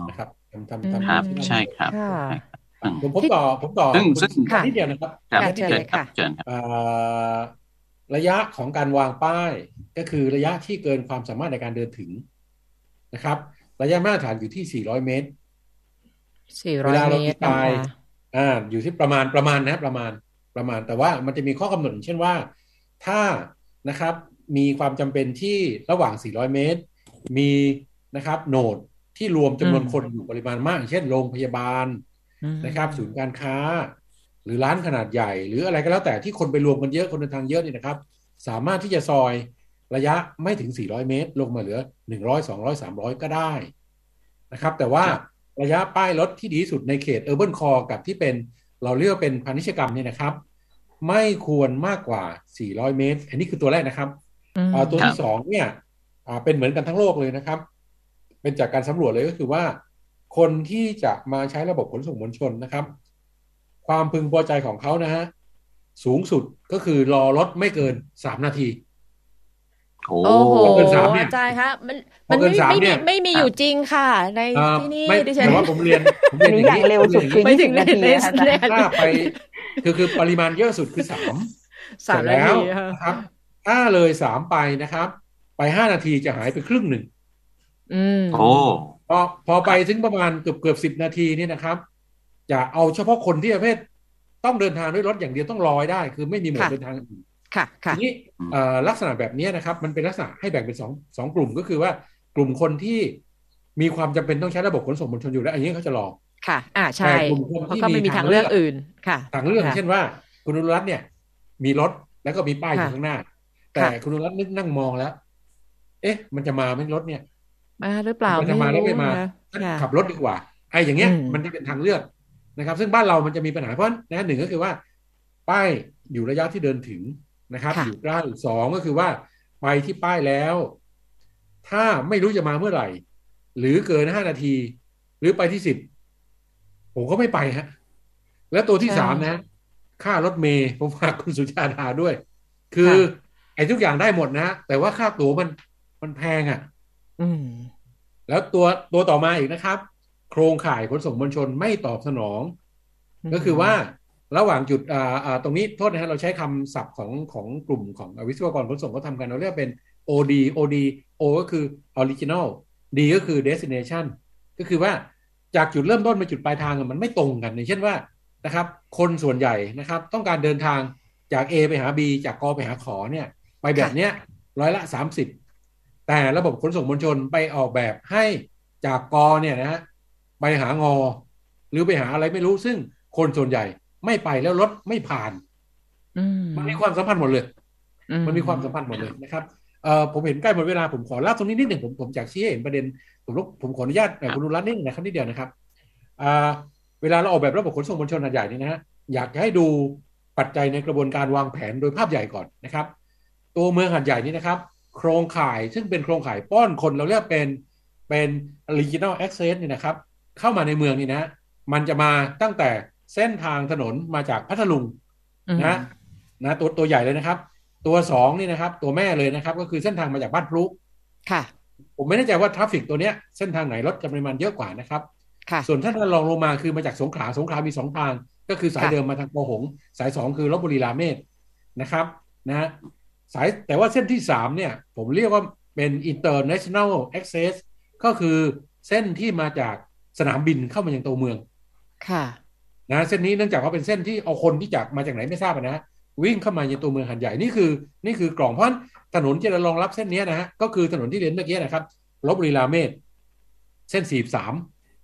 Speaker 4: นะครับทำทำทำ
Speaker 3: ครับใช่ครับ
Speaker 4: ผมผมต่อผมต่อ
Speaker 3: ซึ่งซึ่ง
Speaker 4: นิดเดียวนะครับ
Speaker 3: นิดเดียวครับเชิญค รับ
Speaker 4: ระยะของการวางป้ายก็คือระยะที่เกินความสามารถในการเดินถึงนะครับ ระยะมาตรฐานอยู่ที่ 400 เมตร
Speaker 2: 400เมตร
Speaker 4: อ่าอยู่ที่ประมาณประมาณนะประมาณประมาณ แต่ว่ามันจะมีข้อกำหนดเช่นว่า ถ้านะครับมีความจำเป็นที่ระหว่าง 400 เมตร มีนะครับ โหนดที่รวมจำนวนคนอยู่ปริมาณมากเช่นโรงพยาบาลนะครับ ศูนย์การค้า หรือร้านขนาดใหญ่ หรืออะไรก็แล้วแต่ที่คนไปรวมกันเยอะคนเดินทางเยอะนี่นะครับ สามารถที่จะซอยระยะไม่ถึง 400 เมตร ลงมาเหลือ 100 200 300 ก็ได้นะครับ แต่ว่าระยะป้ายรถที่ดีที่สุดในเขต urban core กับที่เป็นเราเรียกว่าเป็นพาณิชยกรรมเนี่ยนะครับ ไม่ควรมากกว่า 400 เมตร อันนี้คือตัวแรกนะครับตัวที่สองเนี่ยเป็นเหมือนกันทั้งโลกเลยนะครับ เป็นจากการสำรวจเลยก็คือว่า คนที่จะมาใช้ระบบขนส่งมวลชนนะครับ ความพึงพอใจของเขานะฮะ สูงสุดก็คือรอรถไม่เกินสามนาที
Speaker 2: โอ้โหอาจารย์คะมันมันไม่ไม่ไม่มีอยู่จริงค่ะ ในที่นี่
Speaker 4: ดิฉันแต่ว่าผมเรียนผมเรียน
Speaker 5: อย่างเร็วสุดคือไม่ถึงนาที
Speaker 4: ถ้าไปคือคือปริมาณเยอะสุดคือสามสามแล้วนะครับถ้าเลยสามไปนะครับ ไปห้านาทีจะหายไปครึ่งหนึ่ง
Speaker 2: อืม
Speaker 3: โอ้
Speaker 4: พอพอไปถึงประมาณเกือบเกือบสิบนาทีนี่นะครับ จะเอาเฉพาะคนที่ประเภทต้องเดินทางด้วยรถอย่างเดียวต้องลอยได้ คือไม่มีโหมดเดินทางอื่น
Speaker 2: ค่ะ
Speaker 4: ทีนี้ลักษณะแบบนี้นะครับ มันเป็นลักษณะให้แบ่งเป็นสองสองกลุ่มก็คือว่ากลุ่มคนที่มีความจำเป็นต้องใช้ระบบขนส่งมวลชนอยู่แล้วอันนี้เขาจะรอ
Speaker 2: ค่ะ อ่าใช่กลุ่มคนที่มีทางเลือกอื่นค่ะ
Speaker 4: ทางเลือกเช่นว่า คุณนุรัตน์เนี่ย มีรถแล้วก็มีป้ายอยู่ข้างหน้า แต่คุณนุรัตน์นึกนั่งมองแล้ว เอ๊ะ มันจะมาไหมรถเนี่ย
Speaker 2: มาหรือเปล่า
Speaker 4: มันจะมาแล้วไม่มาขับรถดีกว่าไอ้อย่างเงี้ยมันจะเป็นทางเลือก นะครับ ซึ่งบ้านเรามันจะมีปัญหาเพราะนะหนึ่งก็คือว่า ป้ายอยู่ระยะที่เดินถึงนะครับ อยู่ใกล้สองก็คือว่า ไปที่ป้ายแล้ว ถ้าไม่รู้จะมาเมื่อไหร่ หรือเกินห้านาที หรือไปที่สิบผมก็ไม่ไปฮะ แล้วตัวที่สามนะ ค่ารถเมย์ผมฝากคุณสุชาดาด้วย คือไอ้ทุกอย่างได้หมดนะแต่ว่าค่าตั๋วมันมันแพงอะ
Speaker 2: อืม
Speaker 4: แล้วตัวตัวต่อมาอีกนะครับ โครงข่ายขนส่งมวลชนไม่ตอบสนอง ก็คือว่าระหว่างจุดอ่าอ่าตรงนี้โทษนะฮะเราใช้คำศัพท์ของของกลุ่มของวิศวกรขนส่งเขาทำกันเราเรียกเป็น OD OD O ก็คือ original D ก็คือ destination ก็คือว่าจากจุดเริ่มต้นไปจุดปลายทางมันไม่ตรงกันอย่างเช่นว่านะครับ คนส่วนใหญ่นะครับ ต้องการเดินทางจาก A ไปหา B จากกไปหาขอเนี่ย ไปแบบเนี้ยร้อยละสามสิบแต่ระบบขนส่งมวลชนไปออกแบบให้จากกเนี่ยนะฮะ ไปหางอ หรือไปหาอะไรไม่รู้ ซึ่งคนส่วนใหญ่ไม่ไปแล้วรถไม่ผ่านมันมีความสัมพันธ์หมดเลย มันมีความสัมพันธ์หมดเลยนะครับเอ่อผมเห็นใกล้หมดเวลาผมขอเล่าตรงนี้นิดหนึ่งผมผมจากชี้ให้เห็นประเด็น ผมผมขออนุญาตคุณรุรัตน์นิดนึงนะครับนิดเดียวนะครับอ่าเวลาเราออกแบบระบบขนส่งมวลชนขนาดใหญ่นี่นะฮะอยากให้ดูปัจจัยในกระบวนการวางแผนโดยภาพใหญ่ก่อนนะครับ ตัวเมืองหัดใหญ่นี้นะครับ โครงข่ายซึ่งเป็นโครงข่ายป้อนคนเราเรียกเป็นเป็น regional access นี่นะครับ เข้ามาในเมืองนี่นะ มันจะมาตั้งแต่เส้นทางถนนมาจากพัทลุงนะนะตัวตัวใหญ่เลยนะครับ ตัวสองนี่นะครับ ตัวแม่เลยนะครับ ก็คือเส้นทางมาจากบ้านพลุ
Speaker 2: ค่ะ
Speaker 4: ผมไม่แน่ใจว่าทราฟฟิกตัวเนี้ยเส้นทางไหนรถจะปริมาณเยอะกว่านะครับ
Speaker 2: ค่ะ
Speaker 4: ส่วนถ้าเราลองลงมาคือมาจากสงขลาสงขลามีสองทาง ก็คือสายเดิมมาทางโพหง สายสองคือลบบุรีราเมศนะครับนะสายแต่ว่าเส้นที่สามเนี่ย ผมเรียกว่าเป็น international access ก็คือเส้นที่มาจาก สนามบินเข้ามายังตัวเมือง
Speaker 2: ค่ะ
Speaker 4: นะเส้นนี้เนื่องจากว่าเป็นเส้นที่เอาคนที่จากมาจากไหนไม่ทราบนะวิ่งเข้ามาในตัวเมืองหันใหญ่นี่คือ นี่คือกล่องเพราะถนนที่จะรองรับเส้นนี้นะฮะก็คือถนนที่เรียนเมื่อกี้นะครับลบบุรีราเมศเส้นสี่สาม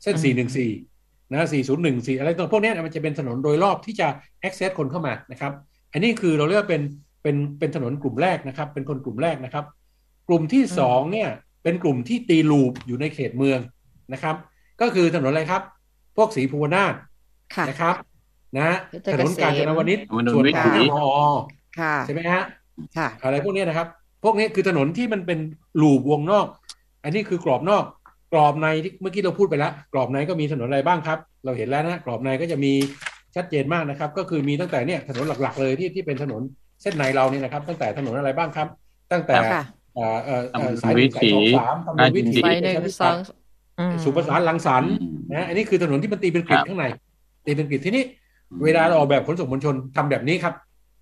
Speaker 4: เส้นสี่หนึ่งสี่นะสี่ศูนย์หนึ่งสี่อะไรตัวพวกนี้มันจะเป็นถนนโดยรอบที่จะ access คนเข้ามานะครับ อันนี้คือเราเรียกว่าเป็นเป็นเป็นถนนกลุ่มแรกนะครับ เป็นคนกลุ่มแรกนะครับ กลุ่มที่สองเนี่ยเป็นกลุ่มที่ตีลูปอยู่ในเขตเมืองนะครับ ก็คือถนนอะไรครับ พวกสีภูวนาถนะครับ นะถนนกาญจนวนิช
Speaker 3: ส่วน
Speaker 4: ข
Speaker 3: อง
Speaker 4: มอใช่ไหมฮะอะไรพวกนี้นะครับ พวกนี้คือถนนที่มันเป็นลูปวงนอก อันนี้คือกรอบนอก กรอบในที่เมื่อกี้เราพูดไปแล้ว กรอบในก็มีถนนอะไรบ้างครับ เราเห็นแล้วนะกรอบในก็จะมีชัดเจนมากนะครับ ก็คือมีตั้งแต่เนี่ยถนนหลัก ๆ เลยที่ที่เป็นถนนเส้นในเราเนี่ยนะครับ ตั้งแต่ถนนอะไรบ้างครับ ตั้งแต่
Speaker 3: สายสายสาม
Speaker 4: ถนนวิถีสอง สุภาษาลังสรรนะอันนี้คือถนนที่มันตีเป็นกริดข้างในตีเป็นกริดที่นี้เวลาเราออกแบบขนส่งมวลชนทำแบบนี้ครับ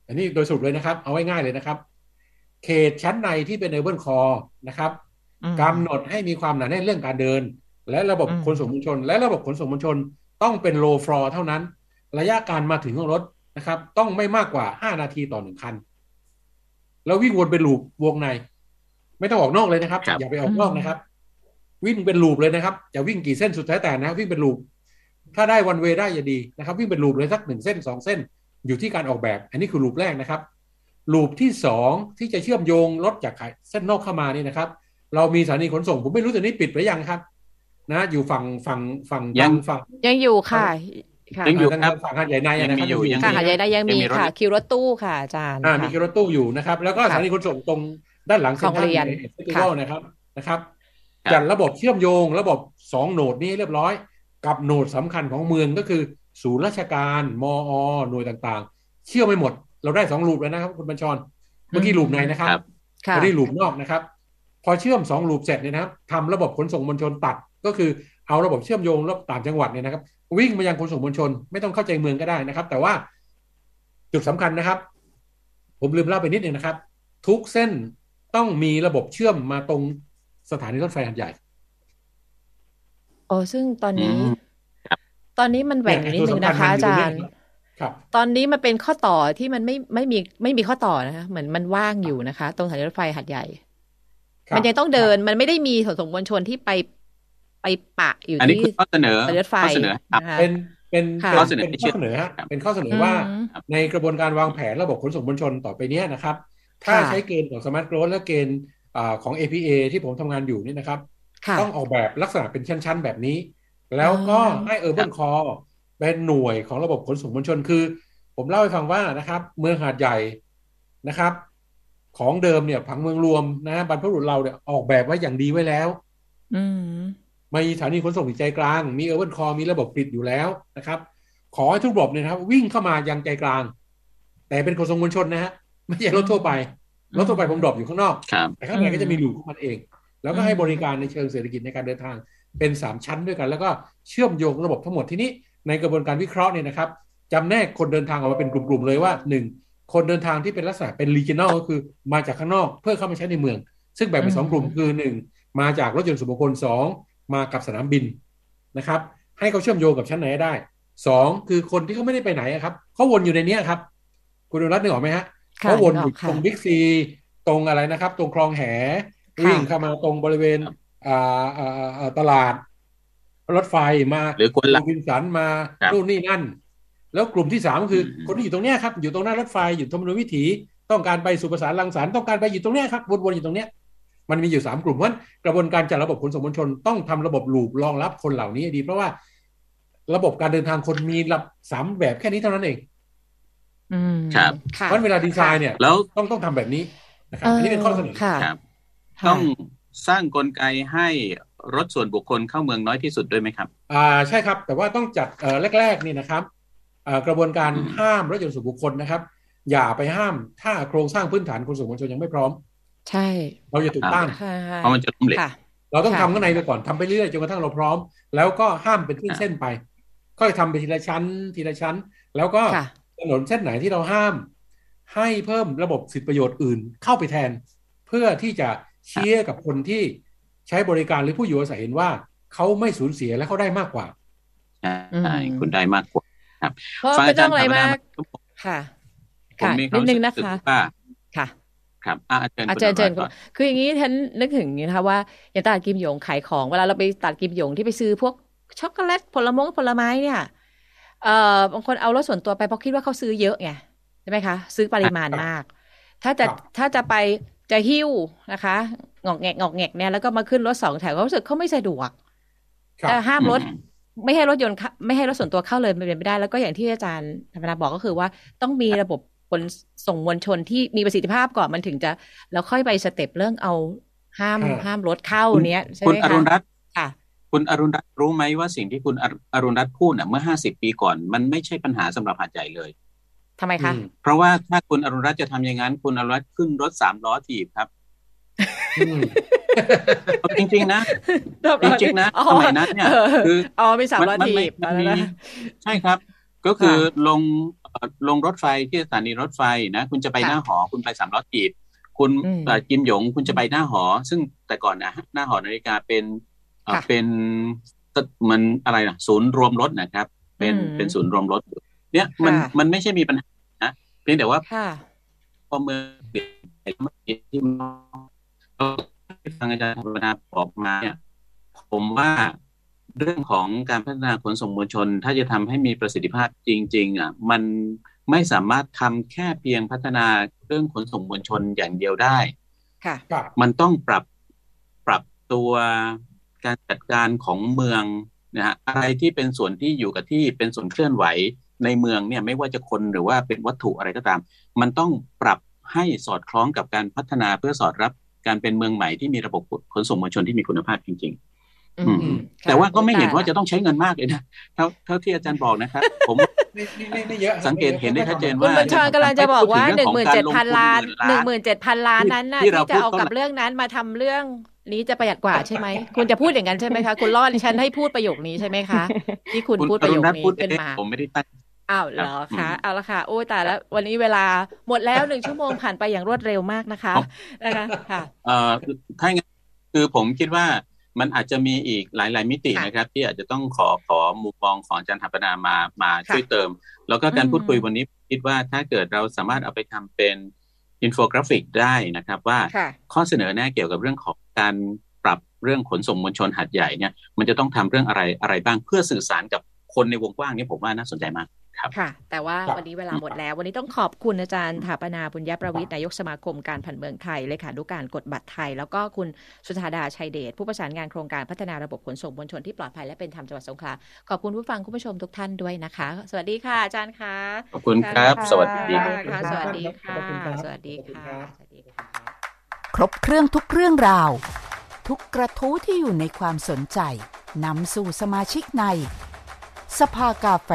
Speaker 4: อันนี้โดยสรุปเลยนะครับ เอาไว้ง่ายเลยนะครับ เขตชั้นในที่เป็น urban core นะครับกำหนดให้มีความหนาแน่นเรื่องการเดิน และระบบขนส่งมวลชน และระบบขนส่งมวลชนต้องเป็น low floor เท่านั้น ระยะการมาถึงของรถนะครับ ต้องไม่มากกว่าห้านาทีต่อหนึ่งคัน แล้ววิ่งวนเป็น loop วงใน ไม่ต้องออกนอกเลยนะครับ อย่าไปออกนอกนะครับ วิ่งเป็น loop เลยนะครับจะวิ่งกี่เส้นสุดแท้แต่นะวิ่งเป็น loopถ้าได้วันเวได้จะดีนะครับ วิ่งเป็นลูปเลยสักหนึ่งเส้นสองเส้น อยู่ที่การออกแบบ อันนี้คือลูปแรกนะครับลูปที่สองที่จะเชื่อมโยงรถจากเส้นนอกเข้ามานี่นะครับ เรามีสถานีขนส่ง ผมไม่รู้แต่นี้ปิดหรือยังครับ นะ อยู่ฝั่งฝั่งฝั่ง
Speaker 3: ยัง
Speaker 4: ฝั่ง
Speaker 2: ยังอยู่ค่ะ
Speaker 3: ยังอยู่ครับ
Speaker 4: ฝั่งหาดใหญ่ในนะครับ
Speaker 3: อยู่
Speaker 2: ค่ะหาดใหญ่ในยังมีค่ะ คิวรถตู้ค่ะอาจารย์
Speaker 4: มีคิวรถตู้อยู่นะครับ แล้วก็สถานีขนส่งตรงด้านหลัง
Speaker 2: เซ็นทรัล
Speaker 4: เฟสติวัลนะครับนะครับ จัดระบบเชื่อมโยง ระบบสองโหนดนี้เรียบร้อย กับโหนดสำคัญของเมืองก็คือศูนย์ราชการมอหน่วยต่างๆ เชื่อไม่หมด เราได้สองลูปแล้วนะครับคุณบัญชรเมื่อกี้ลูปในนะครับไม่ได้ลูปนอกนะครับ พอเชื่อมสองลูปเสร็จเนี่ยนะครับทำระบบขนส่งมวลชนตัดก็คือเอาระบบเชื่อมโยงระต่างจังหวัดเนี่ยนะครับ วิ่งมายังขนส่งมวลชน ไม่ต้องเข้าใจเมืองก็ได้นะครับ แต่ว่าจุดสำคัญนะครับ ผมลืมเล่าไปนิดนึงนะครับ ทุกเส้นต้องมีระบบเชื่อมมาตรง สถานีรถไฟหันใหญ่
Speaker 2: โอ้ซึ่งตอนนี้ ตอนนี้มันแหว่งนิดนึงนะคะ อาจารย์ตอนนี้มันเป็นข้อต่อที่มันไม่ไม่มีไม่มีข้อต่อนะคะเหมือนมันว่างอยู่นะคะ ตรงสถานีรถไฟหัดใหญ่ มันยังต้องเดินมันไม่ได้มีขนส่งมวลชนที่ไปไปปะอยู่ที่
Speaker 3: ข้อเสนอ
Speaker 2: รถไฟ
Speaker 4: เป็นเป็นข้อเสนอเป็นข้อเสนอฮะเป็นข้อเสนอว่าในกระบวนการวางแผนระบบขนส่งมวลชนต่อไปนี้นะครับ ถ้าใช้เกณฑ์ของ Smart Growth และเกณฑ์ ของ APA ที่ผมทำงานอยู่นี่นะครับ ต้องออกแบบลักษณะเป็นชั้น ๆ แบบนี้ แล้วก็ให้ urban core เป็นหน่วยของระบบขนส่งมวลชนคือ ผมเล่าให้ฟังว่านะครับ เมืองหาดใหญ่นะครับ ของเดิมเนี่ยผังเมืองรวมนะบรรพบุรุษเราเนี่ยออกแบบไว้อย่างดีไว้แล้ว
Speaker 2: อื
Speaker 4: มีสถานีขนส่งใจกลาง มี urban core มีระบบปิดอยู่แล้วนะครับ ขอให้ทุกระบบเนี่ยครับ วิ่งเข้ามายังใจกลาง แต่เป็นขนส่งมวลชนนะฮะไม่ใช่รถทั่วไป รถทั่วไปผม drop อยู่ข้างนอก แต่ข้างในก็จะมี loop ของมันเอง แล้วก็ให้บริการในเชิงเศรษฐกิจในการเดินทางเป็นสามชั้นด้วยกัน แล้วก็เชื่อมโยงระบบทั้งหมดทีนี้ในกระบวนการวิเคราะห์เนี่ยนะครับจำแนกคนเดินทางออกมาเป็นกลุ่มๆเลยว่าหนึ่งคนเดินทางที่เป็นลักษณะเป็น regional ก็คือมาจากข้างนอกเพื่อเข้ามาใช้ในเมือง ซึ่งแบ่งเป็นสองกลุ่มคือหนึ่งมาจากรถยนต์ส่วนบุคคลสองมากับสนามบินนะครับให้เขาเชื่อมโยงกับชั้นไหนได้สองคือคนที่เขาไม่ได้ไปไหนครับเขาวนอยู่ในนี้ครับ คุณรัตน์นึกออกไหมฮะ เขาวนอยู่ตรงบิ๊กซีตรงอะไรนะครับ ตรงคลองแหวิ่งเข้ามาตรงบริเวณอ่าอ่าตลาด รถไฟมา
Speaker 3: หรือคนละ
Speaker 4: วินสันมานู่นนี่นั่น แล้วกลุ่มที่สามคือ คนที่อยู่ตรงเนี้ยครับ อยู่ตรงหน้ารถไฟอยู่ธรรมนุวิถี ต้องการไปสุภาษาลังสารต้องการไปอยู่ตรงเนี้ยครับวนๆอยู่ตรงเนี้ยมันมีอยู่สามกลุ่มเพราะกระบวนการจัดระบบขนส่งมวลชนต้องทำระบบลูปรองรับคนเหล่านี้ดี เพราะว่าระบบการเดินทางคนมีรับสามแบบแค่นี้เท่านั้นเอง
Speaker 2: อืม
Speaker 3: ครับ
Speaker 4: เพราะเวลาดีไซน์เนี่ย
Speaker 3: แล้ว
Speaker 4: ต้องต้องทำแบบนี้นะครับอันนี้เป็นข้อเสนอ
Speaker 3: ครับ ต้องสร้างกลไกให้รถส่วนบุคคลเข้าเมืองน้อยที่สุดด้วยไหมครับ
Speaker 4: อ่าใช่ครับ แต่ว่าต้องจัดเอ่อแรกๆนี่นะครับกระบวนการห้ามรถยนต์ส่วนบุคคลนะครับ อย่าไปห้ามถ้าโครงสร้างพื้นฐานขนส่งมวลชนยังไม่พร้อม
Speaker 2: ใช่
Speaker 4: เราจะถูกต้าน
Speaker 3: เพราะมันจะล้มเหลว
Speaker 4: เราต้องทำข้างในไปก่อนทำไปเรื่อยจนกระทั่งเราพร้อม แล้วก็ห้ามเป็นเส้นไป ค่อยทำไปทีละชั้น ทีละชั้น แล้วก็ ถนนเส้นไหนที่เราห้าม ให้เพิ่มระบบสิทธิประโยชน์อื่นเข้าไปแทน เพื่อที่จะเชียร์กับคนที่ใช้บริการหรือผู้อยู่อาศัยเห็นว่าเขาไม่สูญเสียและเขาได้มากกว่า
Speaker 3: ใช่คุณได้มากกว่าครับ
Speaker 2: ฟังอาจารย์อะไรมากค่ะค่ะนิดนึงนะคะค่ะ
Speaker 3: ครับอาจารย์
Speaker 2: อาจารย์เจนคืออย่างนี้ท่านนึกถึงนะคะว่าอย่างตลาดกิมหยงขายของเวลาเราไปตัดกิมหยงที่ไปซื้อพวกช็อกโกแลตผลมงผลไม้เนี่ย เอ่อบางคนเอารถส่วนตัวไปเพราะคิดว่าเขาซื้อเยอะไงใช่ไหมคะ ซื้อปริมาณมาก ถ้าจะถ้าจะไปจะหิ้วนะคะงอกแงกงอกแงกเนี่ยแล้วก็มาขึ้นรถสองแถวเขารู้สึกเขาไม่สะดวกแต่ห้ามรถไม่ให้รถยนต์ไม่ให้รถส่วนตัวเข้าเลยมันเป็นไม่ได้ แล้วก็อย่างที่อาจารย์ธรรมนาบอกก็คือว่าต้องมีระบบขนส่งมวลชนที่มีประสิทธิภาพก่อนมันถึงจะแล้วค่อยไปสเต็ปเรื่องเอาห้ามห้ามรถเข้าเนี้ยใช่ไหมคะคุณอรุณรัตน์ค่ะ
Speaker 3: คุณอรุณรัตน์รู้ไหมว่าสิ่งที่คุณอรุณรัตน์พูดเมื่อห้าสิบปีก่อน มันไม่ใช่ปัญหาสำหรับหาดใหญ่เลย
Speaker 2: ทำไมคะ
Speaker 3: เพราะว่าถ้าคุณอรุณรัตน์จะทำอย่างนั้น คุณอรุณรัตน์ขึ้นรถสามล้อถีบครับจริงๆนะจริงๆนะสมัยนั้นเนี่ยคือ
Speaker 2: อ๋อมีสามล้อถีบ
Speaker 3: ใช่ครับ ก็คือลงลงรถไฟที่สถานีรถไฟนะคุณจะไปหน้าหอ คุณไปสามล้อถีบคุณกิมหยงคุณจะไปหน้าหอ ซึ่งแต่ก่อนนะหน้าหอนาฬิกาเป็น เป็นมันอะไรนะศูนย์รวมรถนะครับ เป็นเป็นศูนย์รวมรถ เนี่ยมันมันไม่ใช่มีปัญหานะเพียงแต่ว่าพอเมื่อเปลี่ยนที่ทางอาจารย์ธรรมนาบอกมาเนี่ย ผมว่าเรื่องของการพัฒนาขนส่งมวลชน ถ้าจะทำให้มีประสิทธิภาพจริง ๆ อะ มันไม่สามารถทำแค่เพียงพัฒนาเรื่องขนส่งมวลชนอย่างเดียวได้
Speaker 2: ค่ะ
Speaker 3: มันต้องปรับปรับตัว การจัดการของเมืองนะฮะอะไรที่เป็นส่วนที่อยู่กับที่เป็นส่วนเคลื่อนไหวในเมืองเนี่ยไม่ว่าจะคนหรือว่าเป็นวัตถุอะไรก็ตาม มันต้องปรับให้สอดคล้องกับการพัฒนาเพื่อสอดรับการเป็นเมืองใหม่ที่มีระบบขนส่งมวลชนที่มีคุณภาพจริง ๆ แต่ว่าก็ไม่เห็นว่าจะต้องใช้เงินมากเลยนะเท่าเท่าที่อาจารย์บอกนะครับ ผม
Speaker 4: ไม่เยอะ
Speaker 3: สังเกตเห็นได้ชัดเจนว่า
Speaker 2: คุณบัญชรกำลังจะบอกว่าหนึ่งหมื่นเจ็ดพันล้านหนึ่งหมื่นเจ็ดพันล้านนั้นน่ะที่จะเอากับเรื่องนั้นมาทำเรื่องนี้จะประหยัดกว่าใช่ไหมคุณจะพูดอย่างนั้นใช่ไหมคะคุณรอดฉันให้พูดประโยคนี้ใช่ไหมคะที่คุณพูดประโยคนี้เป็นมา
Speaker 3: ผมไม่ได้ตั้ง
Speaker 2: อ้าวเหรอคะเอาละค่ะโอ้ยแต่แล้ววันนี้เวลาหมดแล้วหนึ่งชั่วโมงผ่านไปอย่างรวดเร็วมากนะคะนะคะค่ะ
Speaker 3: เอ่อถ้างั้นคือผมคิดว่า มันอาจจะมีอีกหลาย ๆ มิตินะครับ ที่อาจจะต้องขอขอมุมมองของอาจารย์ถัปนามามาช่วยเติม แล้วก็การพูดคุยวันนี้คิดว่าถ้าเกิดเราสามารถเอาไปทำเป็นอินโฟกราฟิกได้นะครับว่าข้อเสนอแนะเกี่ยวกับเรื่องของการปรับเรื่องขนส่งมวลชนหาดใหญ่เนี่ยมันจะต้องทำเรื่องอะไรอะไรบ้างเพื่อสื่อสารกับคนในวงกว้างนี้ผมว่าน่าสนใจมาก ครับ
Speaker 2: ค่ะ แต่ว่าวันนี้เวลาหมดแล้ว วันนี้ต้องขอบคุณอาจารย์ฐาปนาบุณยประวิตรนายกสมาคมการผังเมืองไทยเลขานุการกฎบัตรไทย แล้วก็คุณสุธาดาชัยเดชผู้ประสานงานโครงการพัฒนาระบบขนส่งมวลชนที่ปลอดภัยและเป็นธรรมจังหวัดสงขลาขอบคุณผู้ฟังคุณผู้ชมทุกท่านด้วยนะคะ สวัสดีค่ะ อาจารย์คะ
Speaker 3: ขอบคุณครับ สวัสดี
Speaker 2: ค่ะสวัสดีค่ะสวัสดีค่ะสวัสดีค่ะ
Speaker 1: ครบเครื่องทุกเรื่องราว ทุกกระทู้ที่อยู่ในความสนใจนำสู่สมาชิกใน สภากาแฟ